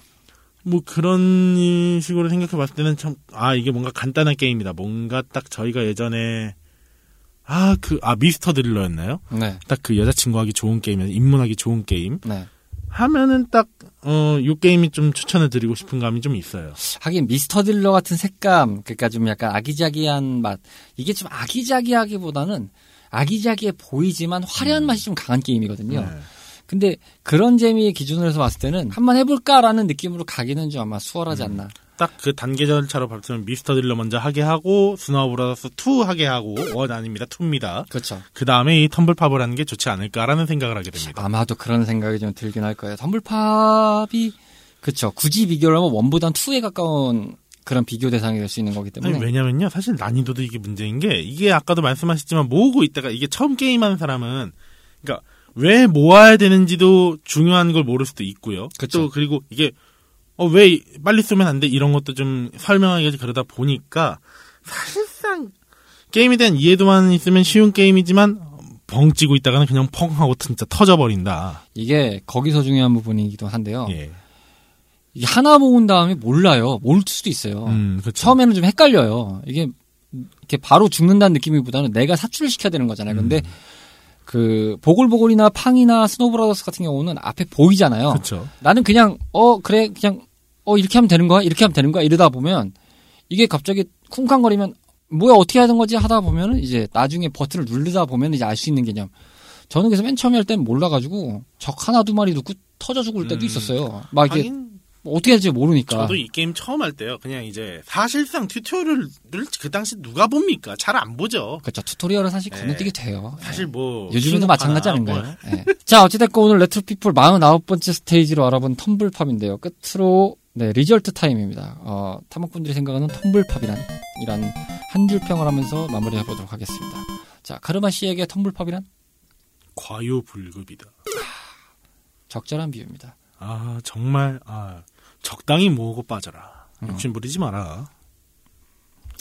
Speaker 2: 뭐 그런 식으로 생각해 봤을 때는 참 아 이게 뭔가 간단한 게임이다. 뭔가 딱 저희가 예전에 아 그아 미스터 드릴러였나요?
Speaker 1: 네.
Speaker 2: 딱 그 여자친구 하기 좋은 게임이었 입문하기 좋은 게임.
Speaker 1: 네.
Speaker 2: 하면은 딱, 어, 요 게임이 좀 추천을 드리고 싶은 감이 좀 있어요.
Speaker 1: 하긴 미스터 딜러 같은 색감, 그러니까 좀 약간 아기자기한 맛. 이게 좀 아기자기하기보다는 아기자기해 보이지만 화려한 맛이 좀 강한 게임이거든요.
Speaker 2: 네.
Speaker 1: 근데 그런 재미의 기준으로 해서 봤을 때는 한번 해볼까라는 느낌으로 가기는 좀 아마 수월하지 않나.
Speaker 2: 딱 그 단계 절차로 봤으면 미스터 딜러 먼저 하게 하고, 스노우 브라더스 2 하게 하고, one 아닙니다. 2입니다.
Speaker 1: 그렇죠.
Speaker 2: 그 다음에 이 텀블팝을 하는 게 좋지 않을까라는 생각을 하게 됩니다.
Speaker 1: 아마도 그런 생각이 좀 들긴 할 거예요. 텀블팝이 그쵸. 굳이 비교를 하면 one보단 two에 가까운 그런 비교 대상이 될 수 있는 거기 때문에
Speaker 2: 아니, 왜냐면요. 사실 난이도도 이게 문제인 게, 이게 아까도 말씀하셨지만 모으고 있다가 이게 처음 게임하는 사람은, 그러니까 왜 모아야 되는지도 중요한 걸 모를 수도 있고요.
Speaker 1: 그쵸.
Speaker 2: 또 그리고 이게 어, 왜 빨리 쓰면 안 돼? 이런 것도 좀 설명하기 그러다 보니까 사실상 게임에 대한 이해도만 있으면 쉬운 게임이지만 벙찌고 있다가는 그냥 펑 하고 진짜 터져버린다.
Speaker 1: 이게 거기서 중요한 부분이기도 한데요.
Speaker 2: 예.
Speaker 1: 이게 하나 모은 다음에 몰라요. 모를 수도 있어요.
Speaker 2: 음, 그렇죠.
Speaker 1: 처음에는 좀 헷갈려요. 이게 이렇게 바로 죽는다는 느낌이보다는 내가 사출을 시켜야 되는 거잖아요. 근데
Speaker 2: 음.
Speaker 1: 그 보글보글이나 팡이나 스노브라더스 같은 경우는 앞에 보이잖아요.
Speaker 2: 그렇죠.
Speaker 1: 나는 그냥 어 그래 그냥 어 이렇게 하면 되는 거야 이렇게 하면 되는 거야 이러다 보면 이게 갑자기 쿵쾅거리면 뭐야 어떻게 하는 거지 하다 보면은 이제 나중에 버튼을 누르다 보면 이제 알 수 있는 개념. 저는 그래서 맨 처음에 할 때는 몰라가지고 적 하나 두 마리 넣고 터져 죽을 때도
Speaker 2: 음.
Speaker 1: 있었어요. 막 이게
Speaker 2: 하긴
Speaker 1: 어떻게 할지 모르니까.
Speaker 2: 저도 이 게임 처음 할 때요. 그냥 이제 사실상 tutorial을 그 당시 누가 봅니까? 잘 안 보죠.
Speaker 1: 그렇죠. tutorial은 사실
Speaker 2: 네.
Speaker 1: 건너뛰게 돼요.
Speaker 2: 사실 뭐
Speaker 1: 요즘에도
Speaker 2: 킹오파나
Speaker 1: 마찬가지
Speaker 2: 뭐
Speaker 1: 아닌가요? 네. 자, 어찌됐건 오늘 레트로피플 49번째 스테이지로 알아본 텀블팝인데요. 끝으로, 네, result time입니다. 어, 탐험꾼들이 생각하는 텀블팝이란, 이란 한 줄 평을 하면서 마무리 해 보도록 하겠습니다. 자, 카르마 씨에게 텀블팝이란?
Speaker 2: 과유불급이다.
Speaker 1: 적절한 비유입니다.
Speaker 2: 아 정말 아 적당히 모으고 빠져라.
Speaker 1: 음.
Speaker 2: 욕심 부리지 마라.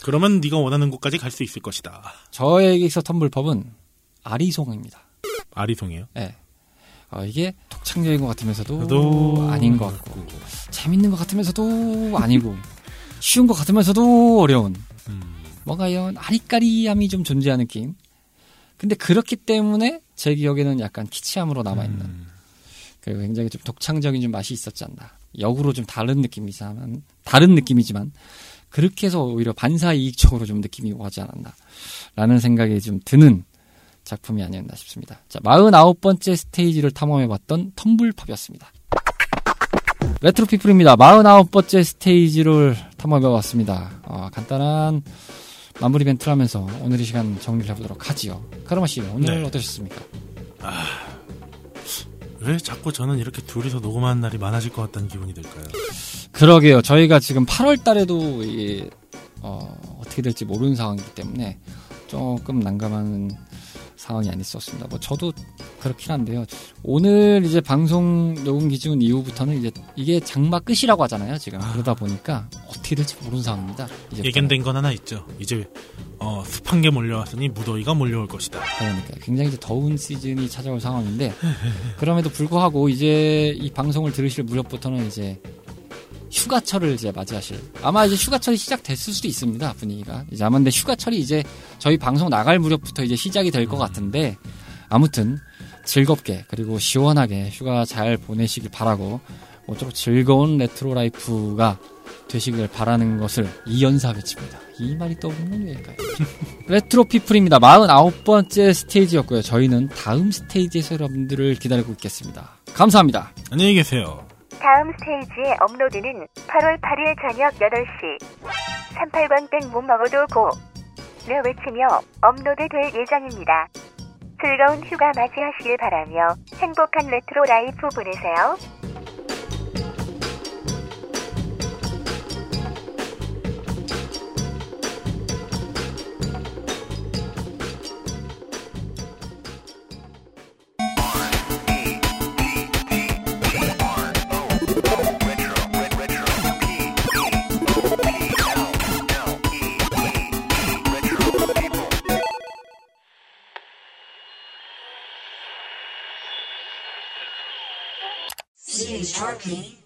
Speaker 2: 그러면 네가 원하는 곳까지 갈 수 있을 것이다.
Speaker 1: 저에게 있어 텀블팝은 아리송입니다.
Speaker 2: 아리송이에요.
Speaker 1: 예. 어, 이게 독창적인 것 같으면서도 아닌 것 같고, 재밌는 것 같으면서도 아니고, 쉬운 것 같으면서도 어려운,
Speaker 2: 음,
Speaker 1: 뭔가 이런 아리까리함이 좀 존재하는 게임. 근데 그렇기 때문에 제 기억에는 약간 키치함으로 남아있는,
Speaker 2: 음,
Speaker 1: 그리고 굉장히 좀 독창적인 좀 맛이 있었지 않나. 역으로 좀 다른 느낌이지만, 다른 느낌이지만, 그렇게 해서 오히려 반사이익적으로 좀 느낌이 오지 않았나. 라는 생각이 좀 드는 작품이 아니었나 싶습니다. 자, 49번째 스테이지를 탐험해봤던 텀블팝이었습니다. 레트로피플입니다. 49번째 스테이지를 탐험해봤습니다. 어, 간단한 마무리 멘트를 하면서 오늘 이 시간 정리를 해보도록 하지요. 카르마 씨, 오늘
Speaker 2: 네.
Speaker 1: 어떠셨습니까?
Speaker 2: 왜 자꾸 저는 이렇게 둘이서 녹음하는 날이 많아질 것 같다는 기분이 들까요?
Speaker 1: 그러게요. 저희가 지금 8월 달에도 이게, 어, 어떻게 될지 모르는 상황이기 때문에 조금 난감한 상황이 아니었습니다. 뭐 저도 그렇긴 한데요. 오늘 이제 방송 녹음 기준 이후부터는 이제 이게 장마 끝이라고 하잖아요. 지금 그러다 보니까 어떻게 될지 모르는 상황입니다.
Speaker 2: 예견된 건 하나 있죠. 이제 어, 습한 게 몰려왔으니 무더위가 몰려올 것이다.
Speaker 1: 그러니까 굉장히 이제 더운 시즌이 찾아올 상황인데 그럼에도 불구하고 이제 이 방송을 들으실 무렵부터는 이제 휴가철을 이제 맞이하실 아마 이제 휴가철이 시작됐을 수도 있습니다 분위기가 이제 아마 근데 휴가철이 이제 저희 방송 나갈 무렵부터 이제 시작이 될 것 같은데 아무튼 즐겁게 그리고 시원하게 휴가 잘 보내시길 바라고 모쪼록 즐거운 retro life가 되시길 바라는 것을 이 연사 외칩니다. 이 말이 떠오르는 건 왜일까요? 레트로 피플입니다. 49번째 스테이지였고요. 저희는 다음 스테이지에서 여러분들을 기다리고 있겠습니다. 감사합니다.
Speaker 2: 안녕히 계세요.
Speaker 3: 다음 스테이지의 업로드는 8월 8일 저녁 8시 38광땡 못 먹어도 고 를 외치며 업로드 될 예정입니다. 즐거운 휴가 맞이하시길 바라며 행복한 retro life 보내세요.
Speaker 5: Sharky.